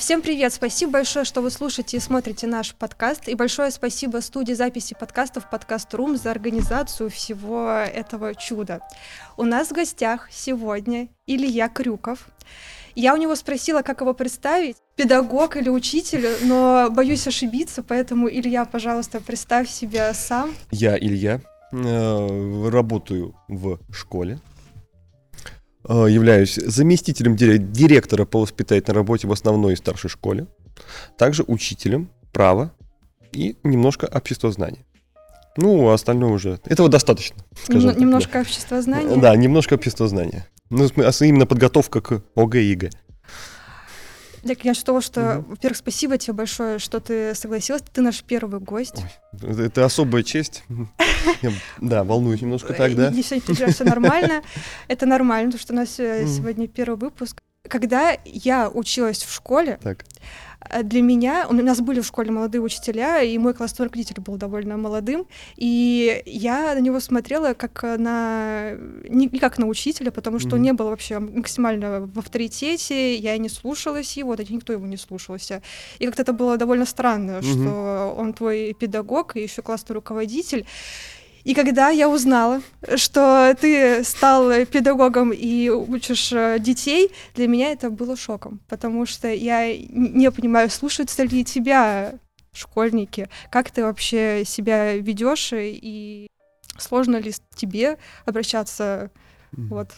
Всем привет! Спасибо большое, что вы слушаете и смотрите наш подкаст. И большое спасибо студии записи подкастов Подкаст Рум за организацию всего этого чуда. У нас в гостях сегодня Илья Крюков. Я у него спросила, как его представить, педагог или учитель, но боюсь ошибиться, поэтому, Илья, пожалуйста, представь себя сам. Я Илья, э, работаю в школе, являюсь заместителем директора по воспитательной работе в основной и старшей школе, также учителем права и немножко обществознания. Ну, а остальное уже... Этого достаточно, скажем Немножко так, да. обществознания? Да, немножко обществознания. Ну, а именно подготовка к ОГЭ и ЕГЭ. Так, я что, что, mm во-первых, спасибо тебе большое, что ты согласилась. Ты наш первый гость. Ой, это особая честь. Да, волнуюсь немножко так, да? Не все нормально. Это нормально, потому что у нас э, сегодня первый выпуск. Когда я училась в школе, Э, для меня, у нас были в школе молодые учителя, и мой классный руководитель был довольно молодым, и я на него смотрела как на... не, как на учителя, потому что mm-hmm. он не был вообще максимально в авторитете, я не слушалась его, да никто его не слушался. И как-то это было довольно странно, mm-hmm. что он твой педагог и еще классный руководитель. И когда я узнала, что ты стал педагогом и учишь э, детей, для меня это было шоком, потому что я не понимаю, слушаются ли тебя школьники, как ты вообще себя ведешь и сложно ли тебе обращаться вот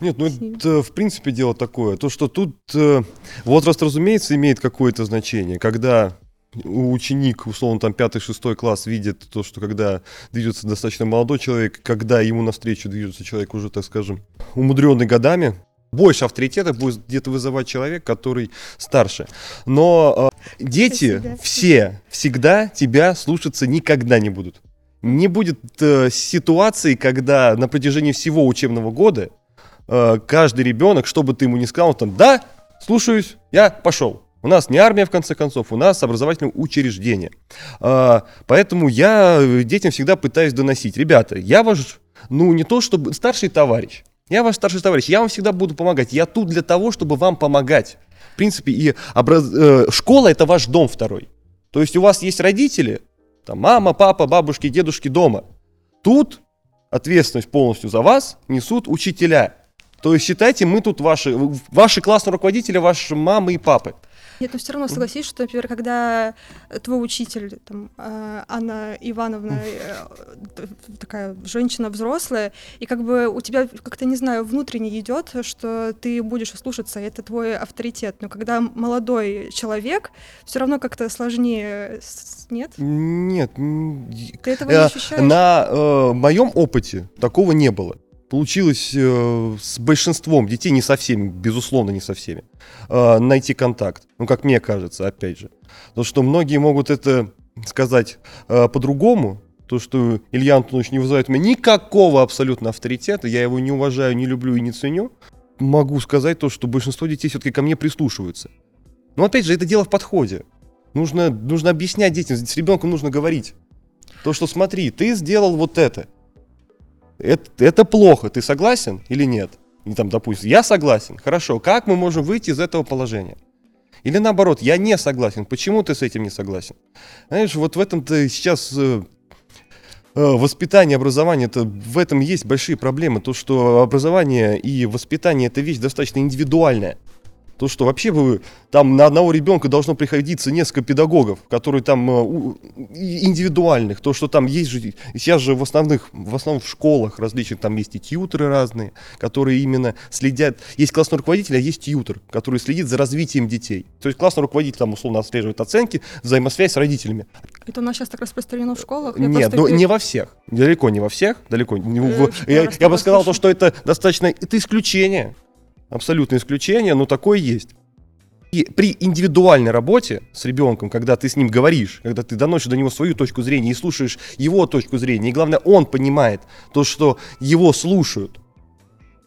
нет, ну это в принципе дело такое. То, что тут э, возраст, разумеется, имеет какое-то значение. Когда ученик, условно, там, пятый-шестой класс видит то, что когда движется достаточно молодой человек, когда ему навстречу движется человек уже, так скажем, умудренный годами, больше авторитета будет где-то вызывать человек, который старше. Но э, дети все всегда тебя слушаться никогда не будут. Не будет э, ситуации, когда на протяжении всего учебного года э, каждый ребенок, что бы ты ему ни сказал, там, да, слушаюсь, я пошел. У нас не армия, в конце концов, у нас образовательное учреждение. А, поэтому я детям всегда пытаюсь доносить. Ребята, я ваш, ну, не то чтобы старший товарищ. Я ваш старший товарищ, я вам всегда буду помогать. Я тут для того, чтобы вам помогать. В принципе, и образ... э, школа это ваш дом второй. То есть у вас есть родители, там мама, папа, бабушки, дедушки дома. Тут ответственность полностью за вас несут учителя. То есть считайте, мы тут ваши, ваши классные руководители, ваши мамы и папы. Нет, но все равно согласись, что, например, когда твой учитель, там, э, Анна Ивановна, э, такая женщина взрослая, и как бы у тебя как-то, не знаю, внутренне идет, что ты будешь слушаться, это твой авторитет. Но когда молодой человек, все равно как-то сложнее, нет? Нет. Ты этого не э, ощущаешь? На э, моем опыте такого не было получилось э, с большинством детей, не со всеми, безусловно, не со всеми, э, найти контакт. Ну, как мне кажется, опять же. Потому что многие могут это сказать э, по-другому, то, что Илья Антонович не вызывает у меня никакого абсолютно авторитета, я его не уважаю, не люблю и не ценю, могу сказать то, что большинство детей все-таки ко мне прислушиваются. Но опять же, это дело в подходе. Нужно, нужно объяснять детям, с ребенком нужно говорить. То, что смотри, ты сделал вот это – это, это плохо, ты согласен или нет? И там, допустим, я согласен, хорошо, как мы можем выйти из этого положения? Или наоборот, я не согласен, почему ты с этим не согласен? Знаешь, вот в этом-то сейчас э, э, воспитание, образование, это, в этом есть большие проблемы. То, что образование и воспитание это вещь достаточно индивидуальная. То, что вообще бы там на одного ребенка должно приходиться несколько педагогов, которые там э, индивидуальных. То, что там есть же, сейчас же в основных, в основном в школах различных, там есть и тьютеры разные, которые именно следят. Есть классный руководитель, а есть тьютер, который следит за развитием детей. То есть классный руководитель там условно отслеживает оценки, взаимосвязь с родителями. Это у нас сейчас так распространено в школах? Я Нет, ну, не во всех. Далеко не во всех, далеко. Не, э, я, я бы сказал, то, что это достаточно, это исключение абсолютное исключение, но такое есть. И при индивидуальной работе с ребенком, когда ты с ним говоришь, когда ты доносишь до него свою точку зрения и слушаешь его точку зрения, и главное, он понимает то, что его слушают,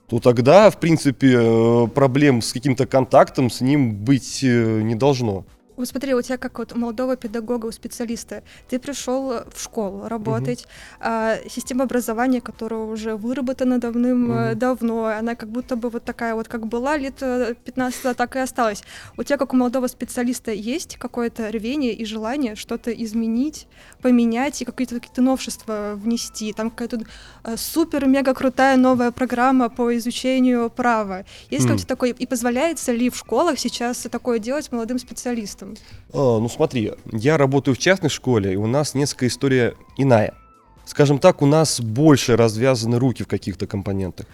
то тогда, в принципе, э, проблем с каким-то контактом с ним быть э, не должно. Вот смотри, у тебя как вот молодого педагога, специалиста, ты пришел в школу работать, угу. а, система образования, которая уже выработана давным-давно, угу. она как будто бы вот такая вот, как была лет 15 назад, так и осталась. У тебя, как у молодого специалиста, есть какое-то рвение и желание что-то изменить, поменять и какие-то какие новшества внести? Там какая-то э, супер-мега крутая новая программа по изучению права. Есть mm. ли у тебя такое? И позволяется ли в школах сейчас такое делать молодым специалистам? Этом? А, ну смотри, я работаю в частной школе, и у нас несколько история иная. Скажем так, у нас больше развязаны руки в каких-то компонентах.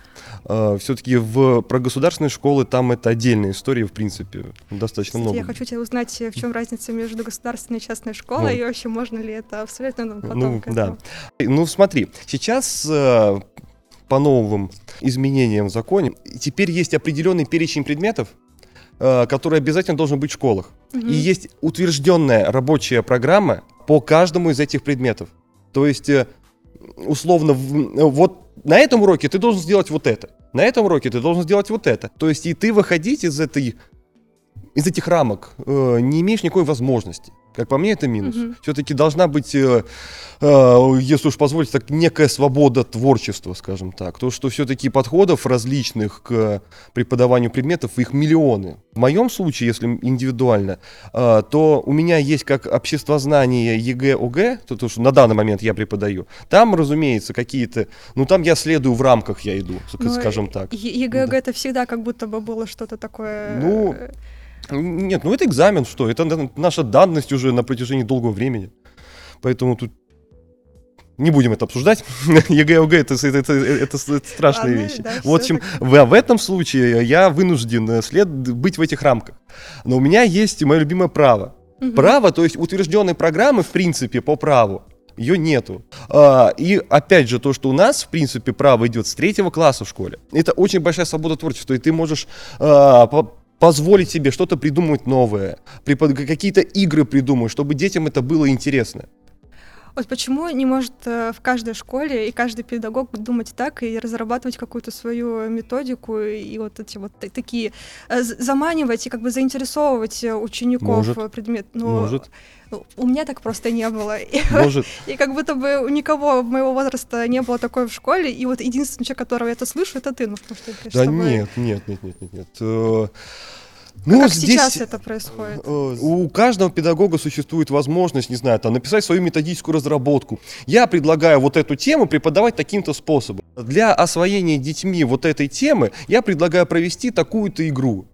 А, все-таки в, про государственные школы там это отдельная история, в принципе, достаточно Кстати, много. Я хочу тебя узнать, в чем разница между государственной и частной школой, ну, и вообще можно ли это абсолютно ну, потом Ну, да. Ну, смотри, сейчас э, по новым изменениям в законе теперь есть определенный перечень предметов, Э, который обязательно должен быть в школах. Угу. И есть утвержденная рабочая программа по каждому из этих предметов. То есть, э, условно, вот на этом уроке ты должен сделать вот это. На этом уроке ты должен сделать вот это. То есть, и ты выходить из этой из этих рамок э, не имеешь никакой возможности. Как по мне, это минус. Угу. Все-таки должна быть, э, э, если уж позволить, так некая свобода творчества, скажем так. То, что все-таки подходов различных к преподаванию предметов, их миллионы. В моем случае, если индивидуально, э, то у меня есть как обществознание ЕГЭ, ОГЭ, то, то, что на данный момент я преподаю. Там, разумеется, какие-то, ну там я следую в рамках, я иду, Но скажем так. ЕГЭ, ОГЭ да. это всегда как будто бы было что-то такое... Ну, э, нет, ну это экзамен, что? Это наша данность уже на протяжении долгого времени. Поэтому тут не будем это обсуждать. ЕГЭ, ОГЭ это, это, это, это, страшные Ладно, вещи. Да, в общем, в, в этом случае я вынужден след быть в этих рамках. Но у меня есть мое любимое право. Угу. Право, то есть утвержденной программы, в принципе, по праву, ее нету. А, и опять же, то, что у нас, в принципе, право идет с третьего класса в школе, это очень большая свобода творчества, и ты можешь а, позволить себе что-то придумать новое, какие-то игры придумать, чтобы детям это было интересно. Вот почему не может э, в каждой школе и каждый педагог думать так и разрабатывать какую-то свою методику и вот эти вот такие э, заманивать и как бы заинтересовывать э, учеников может, предмет. Но может. У меня так просто не было. Может. И как будто бы у никого моего возраста не было такой в школе, и вот единственный человек, которого я это слышу, это ты. Ну, потому что, конечно, да нет, нет, нет, нет, нет, нет. Ну, как здесь сейчас это происходит? Э, у каждого педагога существует возможность, не знаю, там, написать свою методическую разработку. Я предлагаю вот эту тему преподавать таким-то способом. Для освоения детьми вот этой темы я предлагаю провести такую-то игру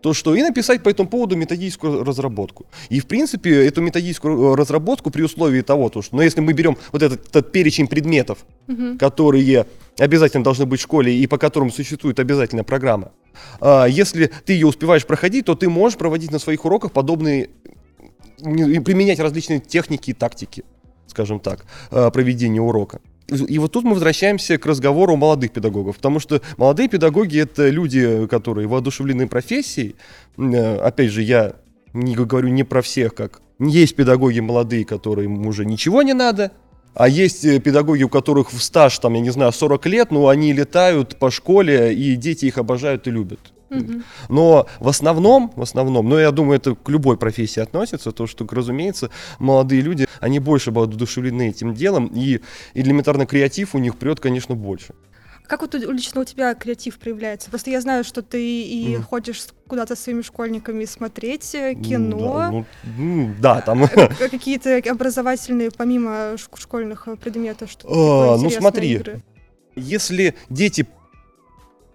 то что и написать по этому поводу методическую разработку. И в принципе эту методическую разработку при условии того, то, что, но ну, если мы берем вот этот, этот перечень предметов, угу. которые обязательно должны быть в школе и по которым существует обязательная программа, а, если ты ее успеваешь проходить, то ты можешь проводить на своих уроках подобные применять различные техники и тактики, скажем так, а, проведения урока. И вот тут мы возвращаемся к разговору о молодых педагогов, потому что молодые педагоги это люди, которые воодушевлены профессией. Э, опять же, я не говорю не про всех, как есть педагоги молодые, которым уже ничего не надо, а есть э, педагоги, у которых в стаж, там, я не знаю, 40 лет, но они летают по школе, и дети их обожают и любят. Но в основном, в основном, но я думаю, это к любой профессии относится, то, что, разумеется, молодые люди, они больше будут одушевлены этим делом, и элементарно креатив у них прет, конечно, больше. Как вот лично у тебя креатив проявляется? Просто я знаю, что ты и mm. ходишь куда-то с своими школьниками смотреть э, кино. Да, ну, да там. Какие-то образовательные, помимо школьных э, предметов, что а, Ну смотри, игры. если дети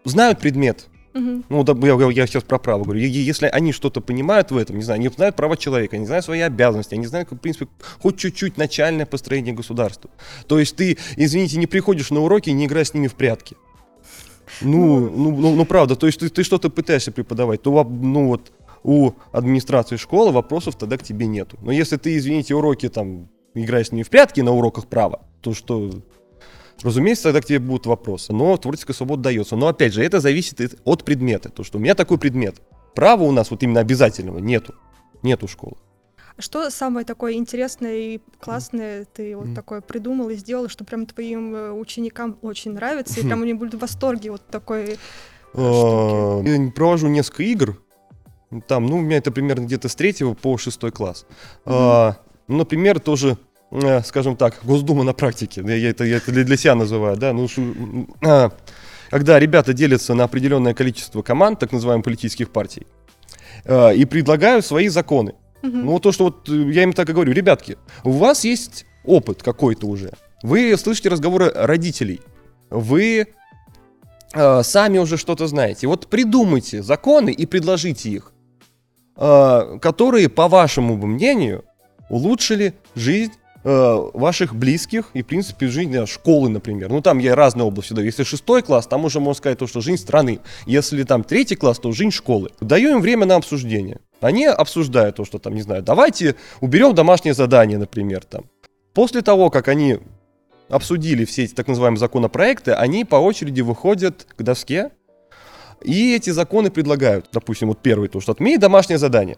знают предмет, Угу. Ну, да, я, я сейчас про право говорю. Если они что-то понимают в этом, не знаю, не знают права человека, не знают свои обязанности, они знают, в принципе, хоть чуть-чуть начальное построение государства. То есть ты, извините, не приходишь на уроки и не играешь с ними в прятки. Ну, ну, ну, ну, ну правда, то есть ты, ты что-то пытаешься преподавать, то ну вот у администрации школы вопросов тогда к тебе нету. Но если ты, извините, уроки там играешь с ними в прятки на уроках права, то что Разумеется, тогда к тебе будут вопросы. Но творческая свобода дается. Но опять же, это зависит от предмета. То, что у меня такой предмет. Права у нас вот именно обязательного нету. Нету школы. Что самое такое интересное и классное ты вот mm. такое придумал и сделал, что прям твоим э, ученикам очень нравится, и прям они будут в восторге вот такой а, Я провожу несколько игр, Там, ну, у меня это примерно где-то с третьего по шестой класс. А, ну, например, тоже, э, скажем так, Госдума на практике. Я, это, я это для себя называю, да. Ну, а, когда ребята делятся на определенное количество команд, так называемых политических партий, а, и предлагают свои законы. Ну, то, что вот я им так и говорю, ребятки, у вас есть опыт какой-то уже. Вы слышите разговоры родителей. Вы э, сами уже что-то знаете. Вот придумайте законы и предложите их, э, которые, по вашему мнению, улучшили жизнь э, ваших близких и, в принципе, жизнь школы, например. Ну, там я разные области даю. Если шестой класс, там уже можно сказать то, что жизнь страны. Если там третий класс, то жизнь школы. Даю им время на обсуждение. Они обсуждают то, что там, не знаю, давайте уберем домашнее задание, например, там. После того, как они обсудили все эти так называемые законопроекты, они по очереди выходят к доске, и эти законы предлагают. Допустим, вот первый, то, что отмени домашнее задание.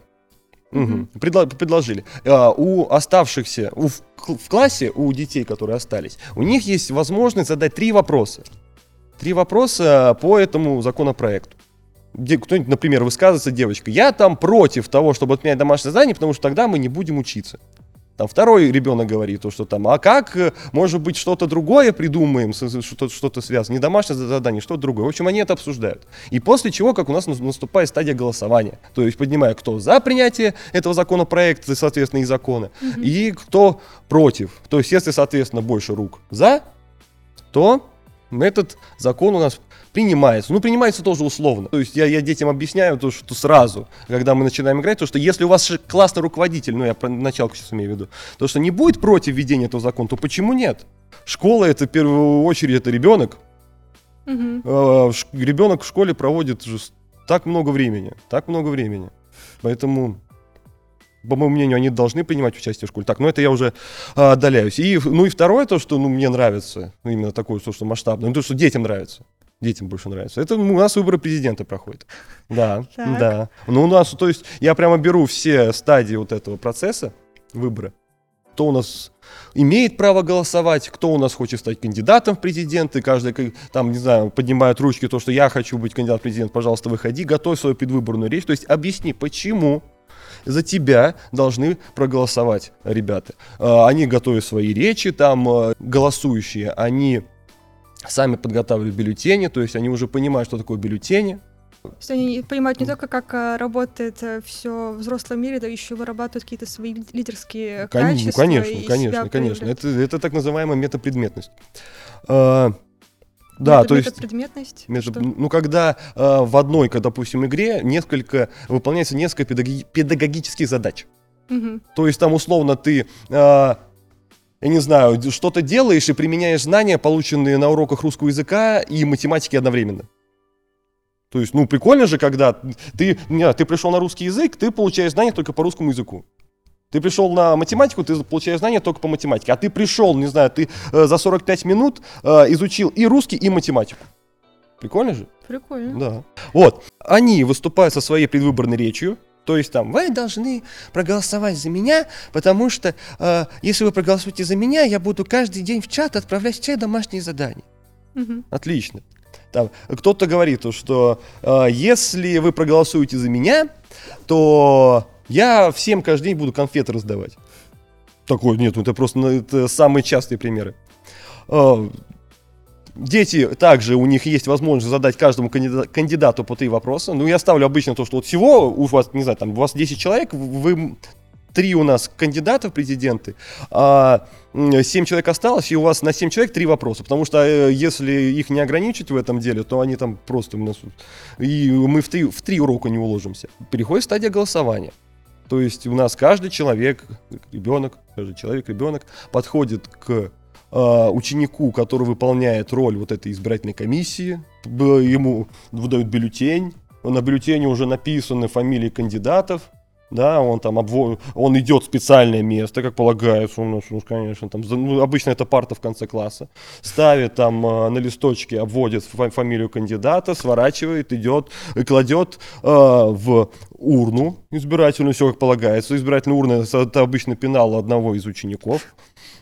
Угу. Предло- предложили. А, у оставшихся, у, в, в классе, у детей, которые остались, у них есть возможность задать три вопроса. Три вопроса по этому законопроекту. Где кто-нибудь, например, высказывается девочка, я там против того, чтобы отменять домашнее задание, потому что тогда мы не будем учиться. Там второй ребенок говорит, то, что там, а как, э, может быть, что-то другое придумаем, что-то, что-то связано, не домашнее задание, что-то другое. В общем, они это обсуждают. И после чего, как у нас наступает стадия голосования. То есть, поднимая, кто за принятие этого законопроекта, соответственно, и закона, угу. и кто против. То есть, если, соответственно, больше рук за, то этот закон у нас принимается. Ну, принимается тоже условно. То есть я, я детям объясняю то, что сразу, когда мы начинаем играть, то, что если у вас классный руководитель, ну, я про началку сейчас имею в виду, то, что не будет против введения этого закона, то почему нет? Школа это в первую очередь это ребенок. Угу. Ребенок в школе проводит так много времени, так много времени. Поэтому по моему мнению, они должны принимать участие в школе. Так, ну это я уже а, отдаляюсь. И, ну и второе, то, что ну, мне нравится, ну, именно такое, то, что масштабное, ну, то, что детям нравится детям больше нравится. Это у нас выборы президента проходят. Да, да. Ну, у нас, то есть, я прямо беру все стадии вот этого процесса выбора. Кто у нас имеет право голосовать, кто у нас хочет стать кандидатом в президенты, каждый, там, не знаю, поднимает ручки, то, что я хочу быть кандидатом в президент, пожалуйста, выходи, готовь свою предвыборную речь, то есть объясни, почему за тебя должны проголосовать ребята. А, они готовят свои речи, там а, голосующие, они сами подготавливают бюллетени, то есть они уже понимают, что такое бюллетени. То есть они понимают не только, как а, работает э, все в взрослом мире, да еще вырабатывают какие-то свои лидерские Кон- ну, качества. Конечно, конечно, конечно. Это, это так называемая метапредметность. А, да, Мета, то есть предметность. Мета, ну, когда э, в одной, как, допустим, игре несколько выполняется несколько педагоги- педагогических задач. Угу. То есть там условно ты э, я не знаю, что-то делаешь и применяешь знания, полученные на уроках русского языка и математики одновременно. То есть, ну, прикольно же, когда ты, не, ты пришел на русский язык, ты получаешь знания только по русскому языку. Ты пришел на математику, ты получаешь знания только по математике. А ты пришел, не знаю, ты э, за 45 минут э, изучил и русский, и математику. Прикольно же? Прикольно. Да. Вот. Они выступают со своей предвыборной речью, то есть там, вы должны проголосовать за меня, потому что э, если вы проголосуете за меня, я буду каждый день в чат отправлять все домашние задания. Угу. Отлично. Там, кто-то говорит, что э, если вы проголосуете за меня, то я всем каждый день буду конфеты раздавать. Такой, нет, ну это просто ну, это самые частые примеры. Э, Дети также, у них есть возможность задать каждому кандидату по три вопроса. Ну, я ставлю обычно то, что вот всего у вас, не знаю, там, у вас 10 человек, вы три у нас кандидата в президенты, а 7 человек осталось, и у вас на 7 человек три вопроса. Потому что э, если их не ограничить в этом деле, то они там просто у нас... И мы в три, в три урока не уложимся. Переходит стадия голосования. То есть у нас каждый человек, ребенок, каждый человек, ребенок подходит к ученику, который выполняет роль вот этой избирательной комиссии, ему выдают бюллетень, на бюллетене уже написаны фамилии кандидатов, да, он там обво... он идет в специальное место, как полагается, у нас, ну, конечно, там, ну, обычно это парта в конце класса, ставит там э, на листочке, обводит фамилию кандидата, сворачивает, идет и кладет э, в урну избирательную, все как полагается, избирательная урна это обычно пенал одного из учеников,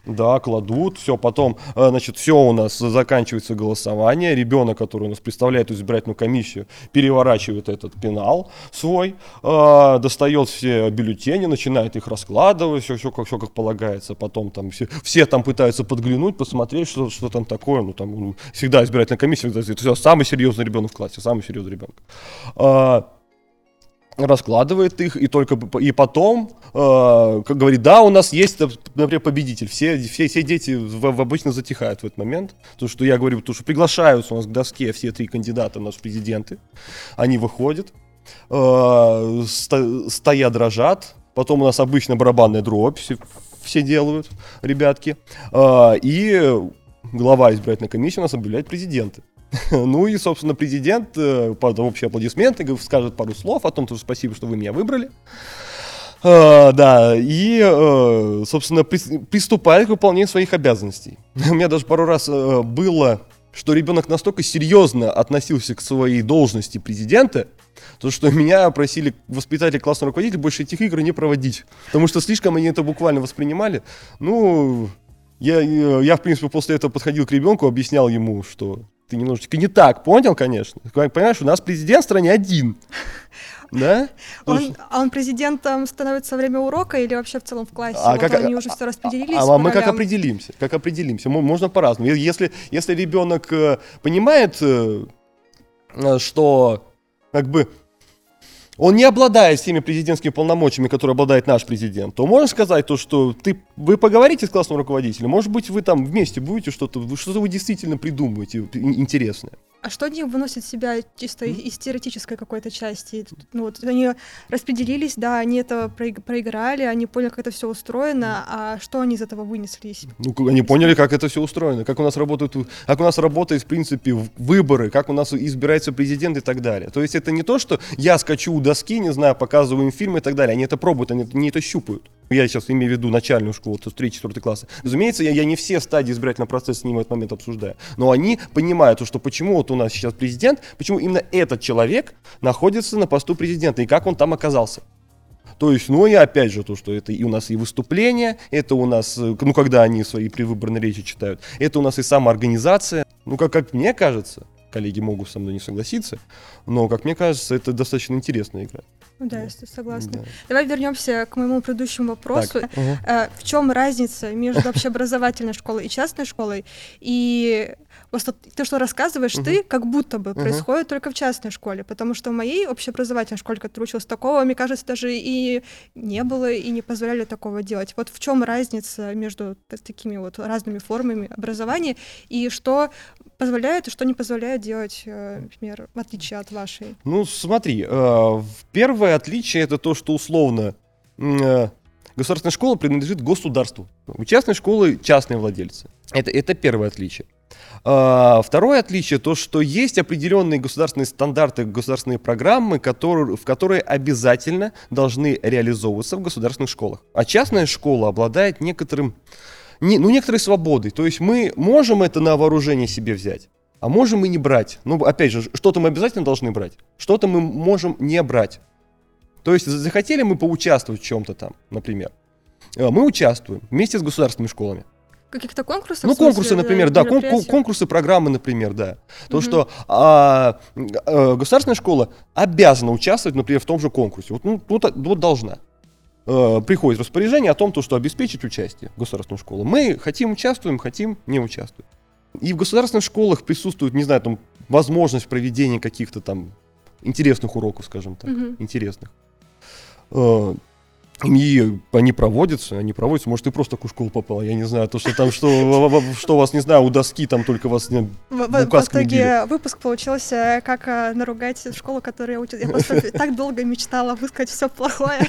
Да, кладут, все, потом, э, значит, все у нас заканчивается голосование, ребенок, который у нас представляет избирательную комиссию, переворачивает этот пенал свой, э, достает все бюллетени, начинает их раскладывать, все, все, как, все как полагается, потом там все, все там пытаются подглянуть, посмотреть, что, что там такое, ну там ну, всегда избирательная комиссия, это все, самый серьезный ребенок в классе, самый серьезный ребенок. Раскладывает их, и только и потом э, как говорит, да, у нас есть, например, победитель. Все, все, все дети в, в обычно затихают в этот момент. То, что я говорю, то, что приглашаются у нас к доске все три кандидата, наши президенты. Они выходят, э, сто, стоя дрожат. Потом у нас обычно барабанная дробь, все, все делают, ребятки. Э, и глава избирательной комиссии у нас объявляет президенты. Ну и, собственно, президент э, под общие аплодисменты скажет пару слов о том, что спасибо, что вы меня выбрали. Uh, да, и, uh, собственно, при, приступает к выполнению своих обязанностей. У меня даже пару раз uh, было, что ребенок настолько серьезно относился к своей должности президента, то что меня просили воспитатели классного руководителя больше этих игр не проводить. Потому что слишком они это буквально воспринимали. Ну, я, я, в принципе, после этого подходил к ребенку, объяснял ему, что ты немножечко не так понял, конечно. Понимаешь, у нас президент в стране один. Да? Он, а он президентом становится во время урока или вообще в целом в классе? А вот как, они уже все распределились? А, а мы как определимся? Как определимся? Можно по-разному. Если, если ребенок э, понимает, э, что как бы он не обладает всеми президентскими полномочиями, которые обладает наш президент, то можно сказать то, что ты, вы поговорите с классным руководителем, может быть, вы там вместе будете что-то, что-то вы действительно придумаете интересное. А что они выносят себя чисто mm-hmm. из теоретической какой-то части? Ну вот они распределились, да, они это проиграли, они поняли, как это все устроено, а что они из этого вынесли? Ну, они поняли, как это все устроено, как у нас работают, как у нас работает, в принципе, выборы, как у нас избирается президент и так далее. То есть это не то, что я скачу у доски, не знаю, показываю им фильм и так далее. Они это пробуют, они, они это щупают. Я сейчас имею в виду начальную школу, то есть 3-4 классы. Разумеется, я, я не все стадии избирательного процесса с ними в этот момент обсуждаю. Но они понимают, что почему вот у нас сейчас президент, почему именно этот человек находится на посту президента и как он там оказался. То есть, ну и опять же, то, что это и у нас и выступления, это у нас, э, ну когда они свои предвыборные речи читают, это у нас и самоорганизация. Ну, как, как мне кажется, коллеги могут со мной не согласиться, но, как мне кажется, это достаточно интересная игра. Ну да, я согласна. Да. Давай вернемся к моему предыдущему вопросу. Так. Угу. В чем разница между общеобразовательной школой и частной школой? И Просто то, что рассказываешь uh-huh. ты, как будто бы uh-huh. происходит только в частной школе, потому что в моей общеобразовательной школе, которая училась, такого, мне кажется, даже и не было, и не позволяли такого делать. Вот в чем разница между такими вот разными формами образования, и что позволяет, и что не позволяет делать, э, например, в отличие от вашей? Ну, смотри, э, первое отличие это то, что условно э, государственная школа принадлежит государству. У частной школы частные владельцы. Это, это первое отличие. А, второе отличие то, что есть определенные государственные стандарты, государственные программы, которые, в которые обязательно должны реализовываться в государственных школах. А частная школа обладает некоторым, не, ну, некоторой свободой. То есть мы можем это на вооружение себе взять, а можем и не брать. Ну, опять же, что-то мы обязательно должны брать, что-то мы можем не брать. То есть захотели мы поучаствовать в чем-то там, например. Э, мы участвуем вместе с государственными школами каких-то конкурсов? Ну, конкурсы, например, да, кон- конкурсы, программы, например, да. То, угу. что а, а, государственная школа обязана участвовать, например, в том же конкурсе. Вот, ну, вот, вот должна. Приходит распоряжение о том, то, что обеспечить участие в государственную школу. Мы хотим участвуем, хотим не участвуем. И в государственных школах присутствует, не знаю, там, возможность проведения каких-то там интересных уроков, скажем так, угу. интересных. А, и они проводятся, они проводятся. Может, ты просто такую школу попала, я не знаю. То, что там, что, что у вас, не знаю, у доски там только вас не, в, в, итоге выпуск получился, как а, наругать школу, которую я учила. Я просто так долго мечтала высказать все плохое.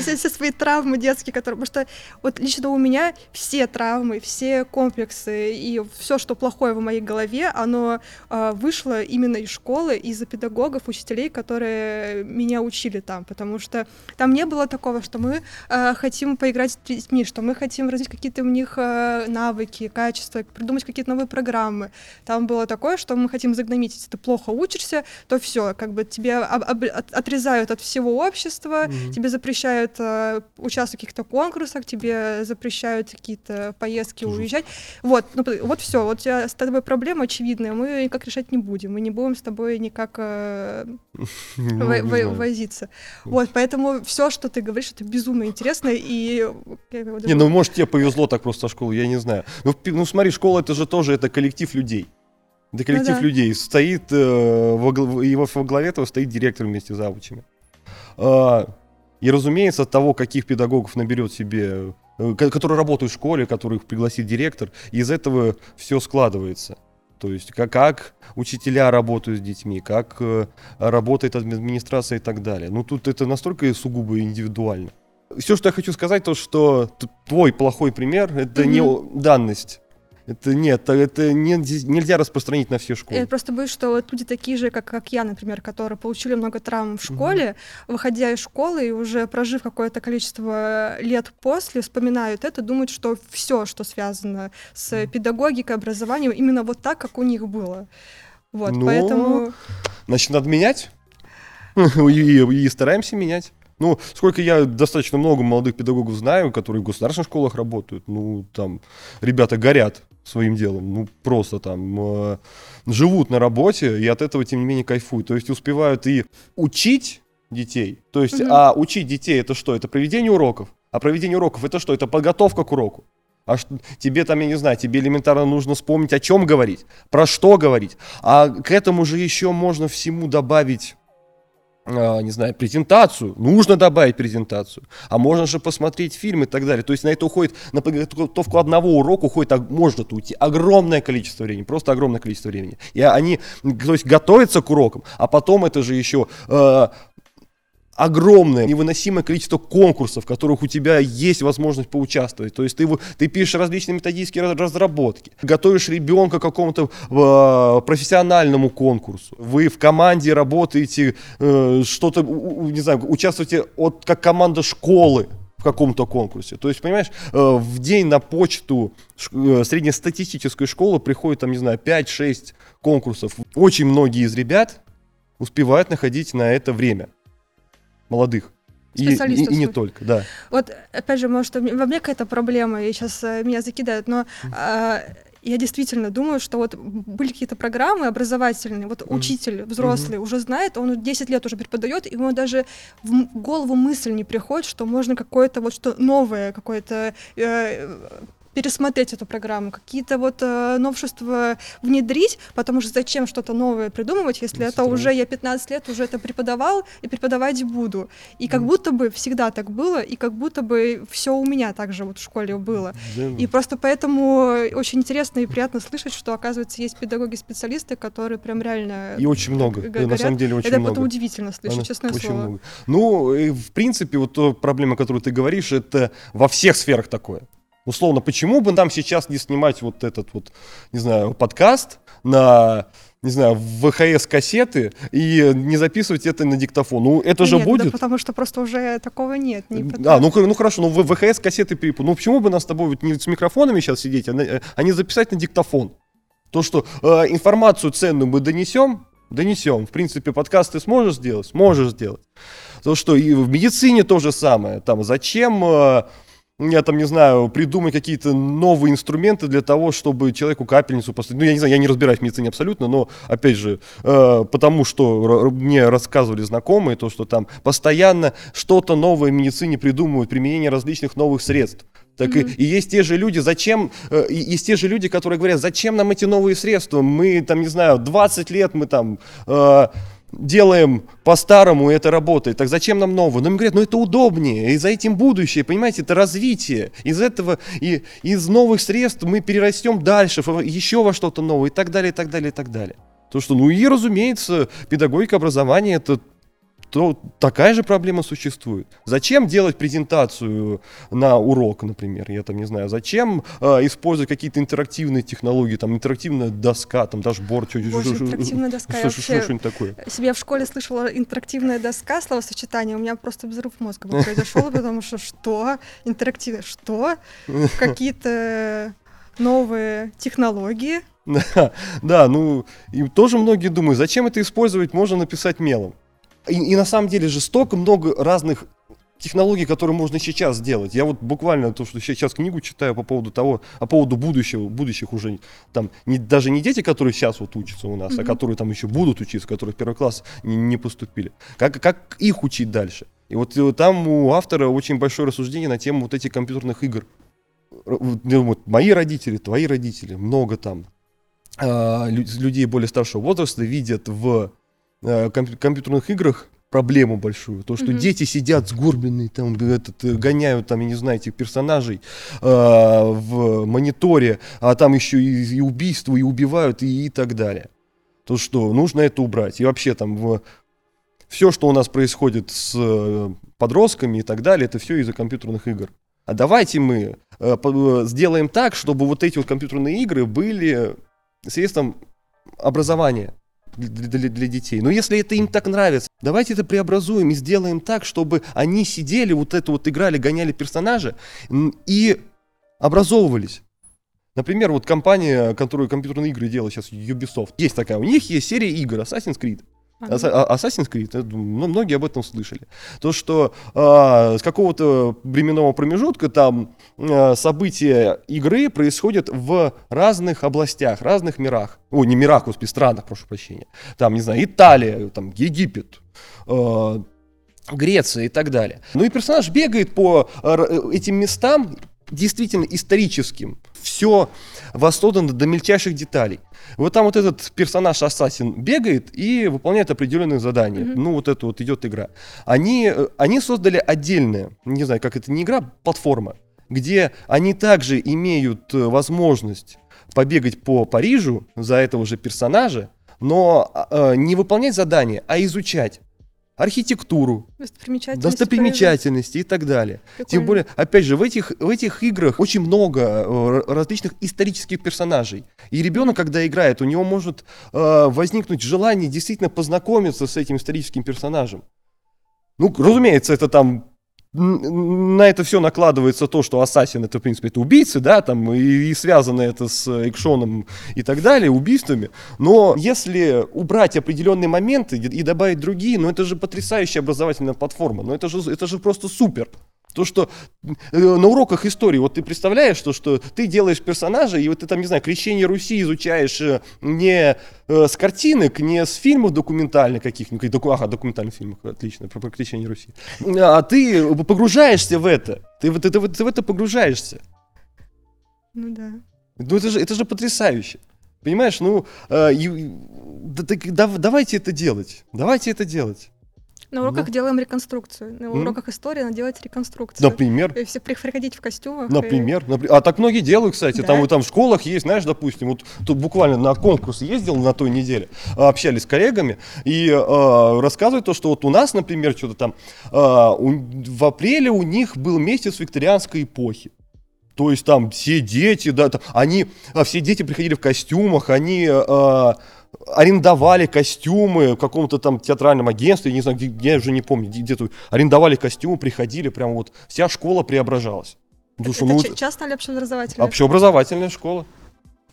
Все свои травмы детские, которые... Потому что вот лично у меня все травмы, все комплексы и все, что плохое в моей голове, оно а, вышло именно из школы, из-за педагогов, учителей, которые меня учили там. Потому что там не было такого такого, что мы э, хотим поиграть с детьми, что мы хотим развить какие-то у них э, навыки, качества, придумать какие-то новые программы. Там было такое, что мы хотим загномить, если ты плохо учишься, то все, как бы тебе об, об, от, отрезают от всего общества, mm-hmm. тебе запрещают э, участвовать в каких-то конкурсах, тебе запрещают какие-то поездки, Жуть. уезжать. Вот, ну, вот все, вот у тебя с тобой проблема очевидная, мы никак решать не будем, мы не будем с тобой никак э, ну, возиться. Вот, поэтому все, что ты говоришь, это безумно интересно, и... Не, ну, может, тебе повезло так просто школу, я не знаю. Ну, ну, смотри, школа это же тоже это коллектив людей. Это коллектив ну, да. людей. Стоит, э, во, его во главе этого стоит директор вместе с завучами. А, и, разумеется, от того, каких педагогов наберет себе, э, которые работают в школе, которых пригласит директор, из этого все складывается. То есть как, как учителя работают с детьми, как э, работает администрация и так далее. Ну тут это настолько сугубо индивидуально. Все, что я хочу сказать, то что твой плохой пример это mm-hmm. не данность. Это нет, это не, нельзя распространить на все школы. Я просто боюсь, что вот люди такие же, как, как я, например, которые получили много травм в школе, угу. выходя из школы и уже прожив какое-то количество лет после, вспоминают это, думают, что все, что связано с угу. педагогикой, образованием, именно вот так, как у них было. Вот, ну, поэтому... Значит, надо менять. и, и стараемся менять. Ну, сколько я достаточно много молодых педагогов знаю, которые в государственных школах работают, ну, там, ребята горят своим делом, ну, просто там э, живут на работе и от этого, тем не менее, кайфуют. То есть успевают и учить детей, то есть, угу. а учить детей это что? Это проведение уроков. А проведение уроков это что? Это подготовка к уроку. А что, тебе там, я не знаю, тебе элементарно нужно вспомнить, о чем говорить, про что говорить. А к этому же еще можно всему добавить не знаю, презентацию, нужно добавить презентацию, а можно же посмотреть фильм и так далее. То есть на это уходит, на подготовку одного урока уходит, может уйти огромное количество времени, просто огромное количество времени. И они, то есть готовятся к урокам, а потом это же еще э, огромное, невыносимое количество конкурсов, в которых у тебя есть возможность поучаствовать. То есть ты, ты пишешь различные методические разработки, готовишь ребенка к какому-то э, профессиональному конкурсу. Вы в команде работаете, э, что-то, не знаю, участвуете от, как команда школы в каком-то конкурсе. То есть, понимаешь, э, в день на почту э, среднестатистической школы приходит, там, не знаю, 5-6 конкурсов. Очень многие из ребят успевают находить на это время молодых. И, и, и не только, да. Вот, опять же, может, во мне какая-то проблема, и сейчас э, меня закидают, но э, я действительно думаю, что вот были какие-то программы образовательные, вот учитель взрослый mm-hmm. уже знает, он 10 лет уже преподает, и ему даже в голову мысль не приходит, что можно какое-то вот что новое, какое-то э, пересмотреть эту программу, какие-то вот э, новшества внедрить, потому что зачем что-то новое придумывать, если это уже я 15 лет уже это преподавал и преподавать буду. И как mm. будто бы всегда так было, и как будто бы все у меня также вот в школе было. И просто поэтому очень интересно и приятно слышать, что оказывается есть педагоги-специалисты, которые прям реально и очень много, горят. на самом деле очень это много. Это удивительно слышать, Она честное очень слово. Много. Ну, в принципе, вот та проблема, которую ты говоришь, это во всех сферах такое. Условно, почему бы нам сейчас не снимать вот этот вот, не знаю, подкаст на не знаю, ВХС-кассеты и не записывать это на диктофон. Ну, это же нет, будет. Да потому что просто уже такого нет. Не а, ну, ну хорошо, ну ВХС-кассеты перепутать. Ну, почему бы нас с тобой вот не с микрофонами сейчас сидеть, а, на, а не записать на диктофон? То, что э, информацию ценную мы донесем, донесем. В принципе, подкаст ты сможешь сделать? Сможешь сделать. То, что и в медицине то же самое. Там, зачем... Э, я там, не знаю, придумать какие-то новые инструменты для того, чтобы человеку капельницу поставить. Ну, я не знаю, я не разбираюсь в медицине абсолютно, но, опять же, э, потому что мне рассказывали знакомые, то, что там постоянно что-то новое в медицине придумывают, применение различных новых средств. Так mm-hmm. и, и есть те же люди, зачем, э, есть те же люди, которые говорят, зачем нам эти новые средства, мы там, не знаю, 20 лет мы там... Э, делаем по-старому, и это работает. Так зачем нам новое? Но им говорят, ну это удобнее, и за этим будущее, понимаете, это развитие. Из этого, и из новых средств мы перерастем дальше, еще во что-то новое, и так далее, и так далее, и так далее. То, что, ну и, разумеется, педагогика образования это то такая же проблема существует. Зачем делать презентацию на урок, например, я там не знаю, зачем э, использовать какие-то интерактивные технологии, там интерактивная доска, там дашборд, что Боже, интерактивная доска, что, что, что, такое? Себе в школе слышала интерактивная доска, словосочетание, у меня просто взрыв мозга произошел, потому что что? Интерактивная, что? Какие-то новые технологии. Да, да, ну, и тоже многие думают, зачем это использовать, можно написать мелом. И, и на самом деле же столько много разных технологий, которые можно сейчас сделать. Я вот буквально то, что сейчас книгу читаю по поводу того, по поводу будущего, будущих уже там не, даже не дети, которые сейчас вот учатся у нас, mm-hmm. а которые там еще будут учиться, которые в первый класс не, не поступили. Как, как их учить дальше? И вот, там у автора очень большое рассуждение на тему вот этих компьютерных игр. Вот мои родители, твои родители, много там э, людей более старшего возраста видят в Э, компьютерных играх проблему большую. То, что mm-hmm. дети сидят сгорбленные, там, этот, э, гоняют, там, я не знаю, этих персонажей э, в мониторе, а там еще и, и убийства, и убивают, и, и так далее. То, что нужно это убрать. И вообще там в, все, что у нас происходит с э, подростками и так далее, это все из-за компьютерных игр. А давайте мы э, по, сделаем так, чтобы вот эти вот компьютерные игры были средством образования для, для, детей. Но если это им так нравится, давайте это преобразуем и сделаем так, чтобы они сидели, вот это вот играли, гоняли персонажа и образовывались. Например, вот компания, которая компьютерные игры делает сейчас, Ubisoft, есть такая, у них есть серия игр Assassin's Creed. А, Assassin's Creed, ну, многие об этом слышали. То, что а, с какого-то временного промежутка там а, события игры происходят в разных областях, разных мирах. О, не мирах, господи, странах, прошу прощения. Там, не знаю, Италия, там, Египет, а, Греция и так далее. Ну и персонаж бегает по этим местам, действительно историческим. Все воссоздано до мельчайших деталей. Вот там вот этот персонаж ассасин бегает и выполняет определенные задания. Mm-hmm. Ну, вот это вот идет игра. Они, э, они создали отдельное, не знаю, как это не игра, платформа, где они также имеют э, возможность побегать по Парижу за этого же персонажа, но э, не выполнять задания, а изучать архитектуру, достопримечательности, достопримечательности и так далее. Прикольно. Тем более, опять же, в этих, в этих играх очень много э, различных исторических персонажей. И ребенок, когда играет, у него может э, возникнуть желание действительно познакомиться с этим историческим персонажем. Ну, разумеется, это там на это все накладывается то, что Ассасин это, в принципе, это убийцы, да, там, и, и связано это с экшоном и так далее, убийствами. Но если убрать определенные моменты и добавить другие, ну это же потрясающая образовательная платформа, ну это же, это же просто супер. То, что э, на уроках истории, вот ты представляешь, что, что ты делаешь персонажа, и вот ты там, не знаю, крещение Руси изучаешь э, не э, с картинок, не с фильмов документальных каких-нибудь, доку, ага, документальных фильмов, отлично, про, про крещение Руси, а ты погружаешься в это, ты, ты, ты, ты в это погружаешься. Ну да. Ну это же, это же потрясающе. Понимаешь, ну, э, да, да, давайте это делать, давайте это делать. На уроках ну. делаем реконструкцию. На уроках истории надо делать реконструкцию. Например? И все приходить в костюмах. Например. И... А так многие делают, кстати. Да. Там, там в школах есть, знаешь, допустим, вот тут буквально на конкурс ездил на той неделе, общались с коллегами и э, рассказывают то, что вот у нас, например, что-то там э, у, в апреле у них был месяц викторианской эпохи. То есть там все дети, да, там, они, а все дети приходили в костюмах, они э, арендовали костюмы в каком-то там театральном агентстве, не знаю, где, я уже не помню, где-то арендовали костюмы, приходили, прям вот вся школа преображалась. Потому это, ну, это частная или общеобразовательная? Общеобразовательная школа.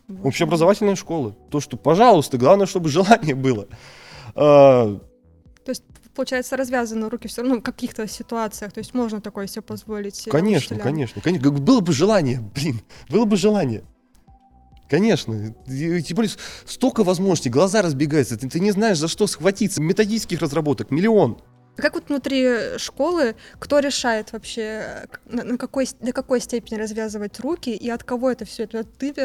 Вот. Общеобразовательная школа. То, что, пожалуйста, главное, чтобы желание было. А... То есть, получается, развязаны руки все равно в каких-то ситуациях. То есть можно такое себе позволить. Э, конечно, учителям. конечно, конечно. Было бы желание, блин, было бы желание. Конечно. Тем более столько возможностей, глаза разбегаются. Ты, ты не знаешь, за что схватиться. Методических разработок миллион. Как вот внутри школы, кто решает вообще, на, какой, до какой степени развязывать руки и от кого это все? Это ты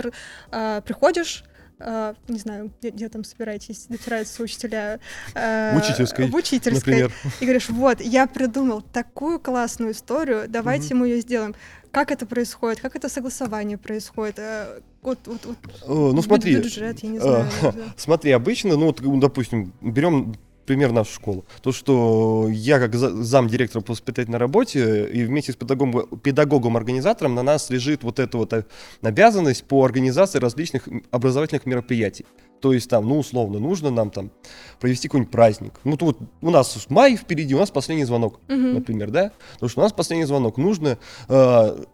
э, приходишь, Uh, не знаю, где, где там собираетесь, добираются учителя. В учительской, В учительской. Например. И говоришь, вот, я придумал такую классную историю, давайте mm-hmm. мы ее сделаем. Как это происходит? Как это согласование происходит? Вот, вот, вот, ну, смотри, бюджет, я не знаю. смотри, обычно, ну, вот, допустим, берем пример нашу школу. То, что я как зам директора по воспитательной работе и вместе с педагогом, педагогом-организатором на нас лежит вот эта вот обязанность по организации различных образовательных мероприятий. То есть там, ну, условно, нужно нам там провести какой-нибудь праздник. Ну, то вот у нас май впереди, у нас последний звонок, uh-huh. например, да? Потому что у нас последний звонок. Нужно э,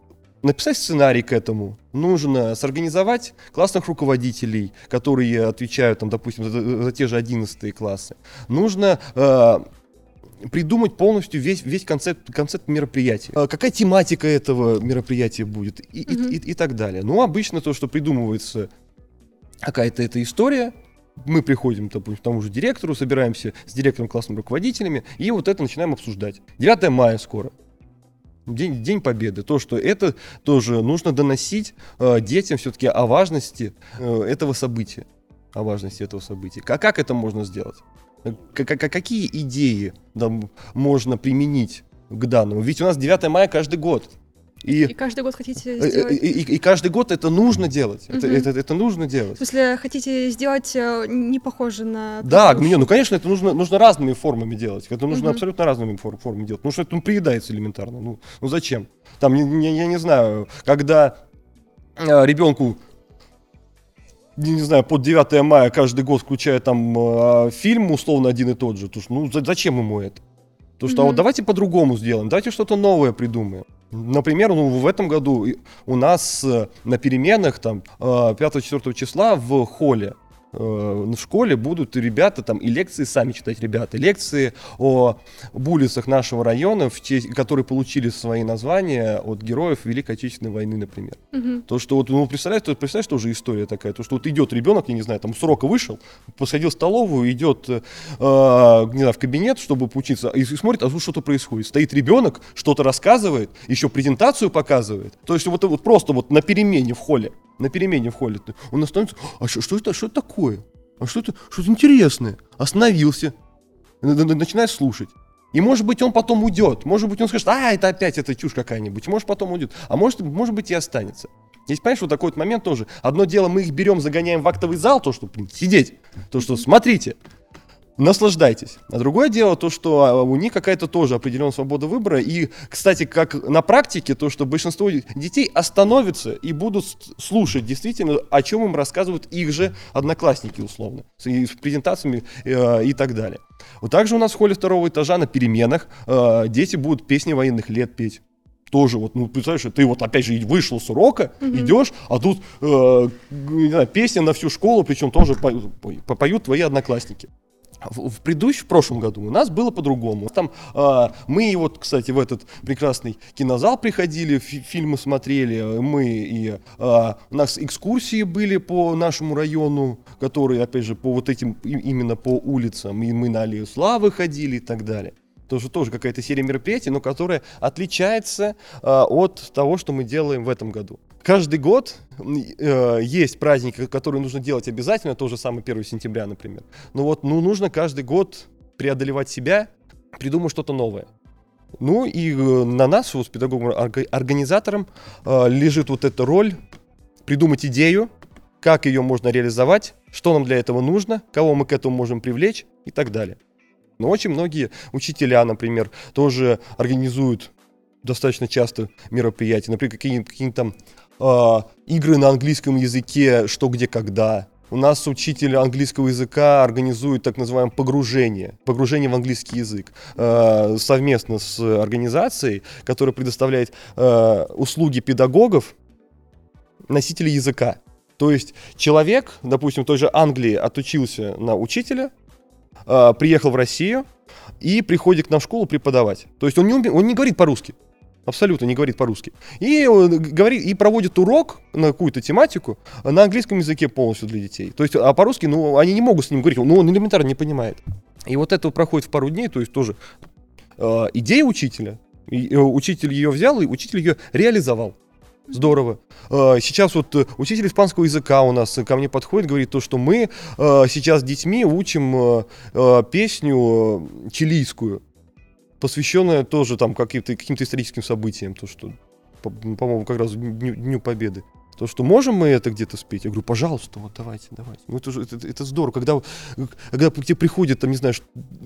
написать сценарий к этому, нужно сорганизовать классных руководителей, которые отвечают, там, допустим, за, за те же 11 классы. Нужно э, придумать полностью весь, весь концепт, концепт мероприятия. Э, какая тематика этого мероприятия будет и, mm-hmm. и, и, и так далее. Ну, обычно то, что придумывается какая-то эта история, мы приходим, допустим, к тому же директору, собираемся с директором, классными руководителями, и вот это начинаем обсуждать. 9 мая скоро. День, День Победы. То, что это тоже нужно доносить э, детям все-таки о важности э, этого события. О важности этого события. А как это можно сделать? К- какие идеи да, можно применить к данному? Ведь у нас 9 мая каждый год. И, и каждый год хотите э, сделать... И, и, и каждый год это нужно делать. Угу. Это, это, это нужно делать. В смысле, хотите сделать э, не похоже на... Да, мне, ну, конечно, это нужно, нужно разными формами делать. Это нужно угу. абсолютно разными форм, формами делать. Ну, что это ну, приедается элементарно. Ну, ну зачем? Там, я, я, я не знаю, когда э, ребенку не знаю, под 9 мая каждый год включая там э, фильм условно один и тот же. То, что, ну, зачем ему это? То, что mm-hmm. а вот давайте по-другому сделаем, давайте что-то новое придумаем. Например, ну, в этом году у нас э, на переменах там 5-4 э, числа в холле в школе будут ребята там и лекции сами читать ребята, лекции о улицах нашего района, в честь, которые получили свои названия от героев Великой Отечественной войны, например. Угу. То, что вот, ну, представляешь, то, представляешь, тоже история такая, то, что вот идет ребенок, я не знаю, там с урока вышел, посадил в столовую, идет, э, не знаю, в кабинет, чтобы поучиться, и, и смотрит, а тут что-то происходит. Стоит ребенок, что-то рассказывает, еще презентацию показывает. То есть вот, вот просто вот на перемене в холле на перемене в холле. Он остановится, а что, что, это, что это такое? А что это, что-то интересное? Остановился, начинает слушать. И может быть он потом уйдет, может быть он скажет, а, это опять эта чушь какая-нибудь, может потом уйдет, а может, может быть и останется. Здесь, понимаешь, вот такой вот момент тоже. Одно дело, мы их берем, загоняем в актовый зал, то, что, блин, сидеть, то, что, смотрите, наслаждайтесь. А другое дело то, что а, у них какая-то тоже определенная свобода выбора. И, кстати, как на практике, то, что большинство детей остановятся и будут слушать действительно, о чем им рассказывают их же одноклассники, условно, с, с презентациями э, и так далее. Вот также у нас в холле второго этажа на переменах э, дети будут песни военных лет петь тоже вот, ну, представляешь, ты вот опять же вышел с урока, mm-hmm. идешь, а тут э, знаю, песня на всю школу, причем тоже по, по, поют твои одноклассники. В, предыдущем, в прошлом году у нас было по-другому. Там э, мы вот, кстати, в этот прекрасный кинозал приходили, фи фильмы смотрели, мы и э, у нас экскурсии были по нашему району, которые, опять же, по вот этим именно по улицам, и мы на Аллею Славы ходили и так далее тоже тоже какая-то серия мероприятий, но которая отличается э, от того, что мы делаем в этом году. Каждый год э, есть праздники, которые нужно делать обязательно, то же самое 1 сентября, например. Но вот ну, нужно каждый год преодолевать себя, придумать что-то новое. Ну и э, на нас, вот, с педагогом-организатором, э, лежит вот эта роль придумать идею, как ее можно реализовать, что нам для этого нужно, кого мы к этому можем привлечь и так далее. Но очень многие учителя, например, тоже организуют достаточно часто мероприятия, например, какие-нибудь какие там э, игры на английском языке, что, где, когда. У нас учитель английского языка организует так называемое погружение, погружение в английский язык э, совместно с организацией, которая предоставляет э, услуги педагогов, носителей языка. То есть человек, допустим, в той же Англии отучился на учителя, э, приехал в Россию и приходит к нам в школу преподавать. То есть он не, он не говорит по-русски. Абсолютно не говорит по-русски. И, говорит, и проводит урок на какую-то тематику на английском языке полностью для детей. То есть, а по-русски, ну, они не могут с ним говорить, ну, он элементарно не понимает. И вот это проходит в пару дней, то есть тоже э, идея учителя. И, э, учитель ее взял, и учитель ее реализовал. Здорово. Э, сейчас вот э, учитель испанского языка у нас ко мне подходит, говорит то, что мы э, сейчас с детьми учим песню чилийскую, посвященная тоже там каким-то каким историческим событиям, то что, по-моему, как раз Дню, Дню Победы. То, что можем мы это где-то спеть? Я говорю, пожалуйста, вот давайте, давайте. Ну, это, это, это здорово, когда, когда к тебе приходят, там, не знаю,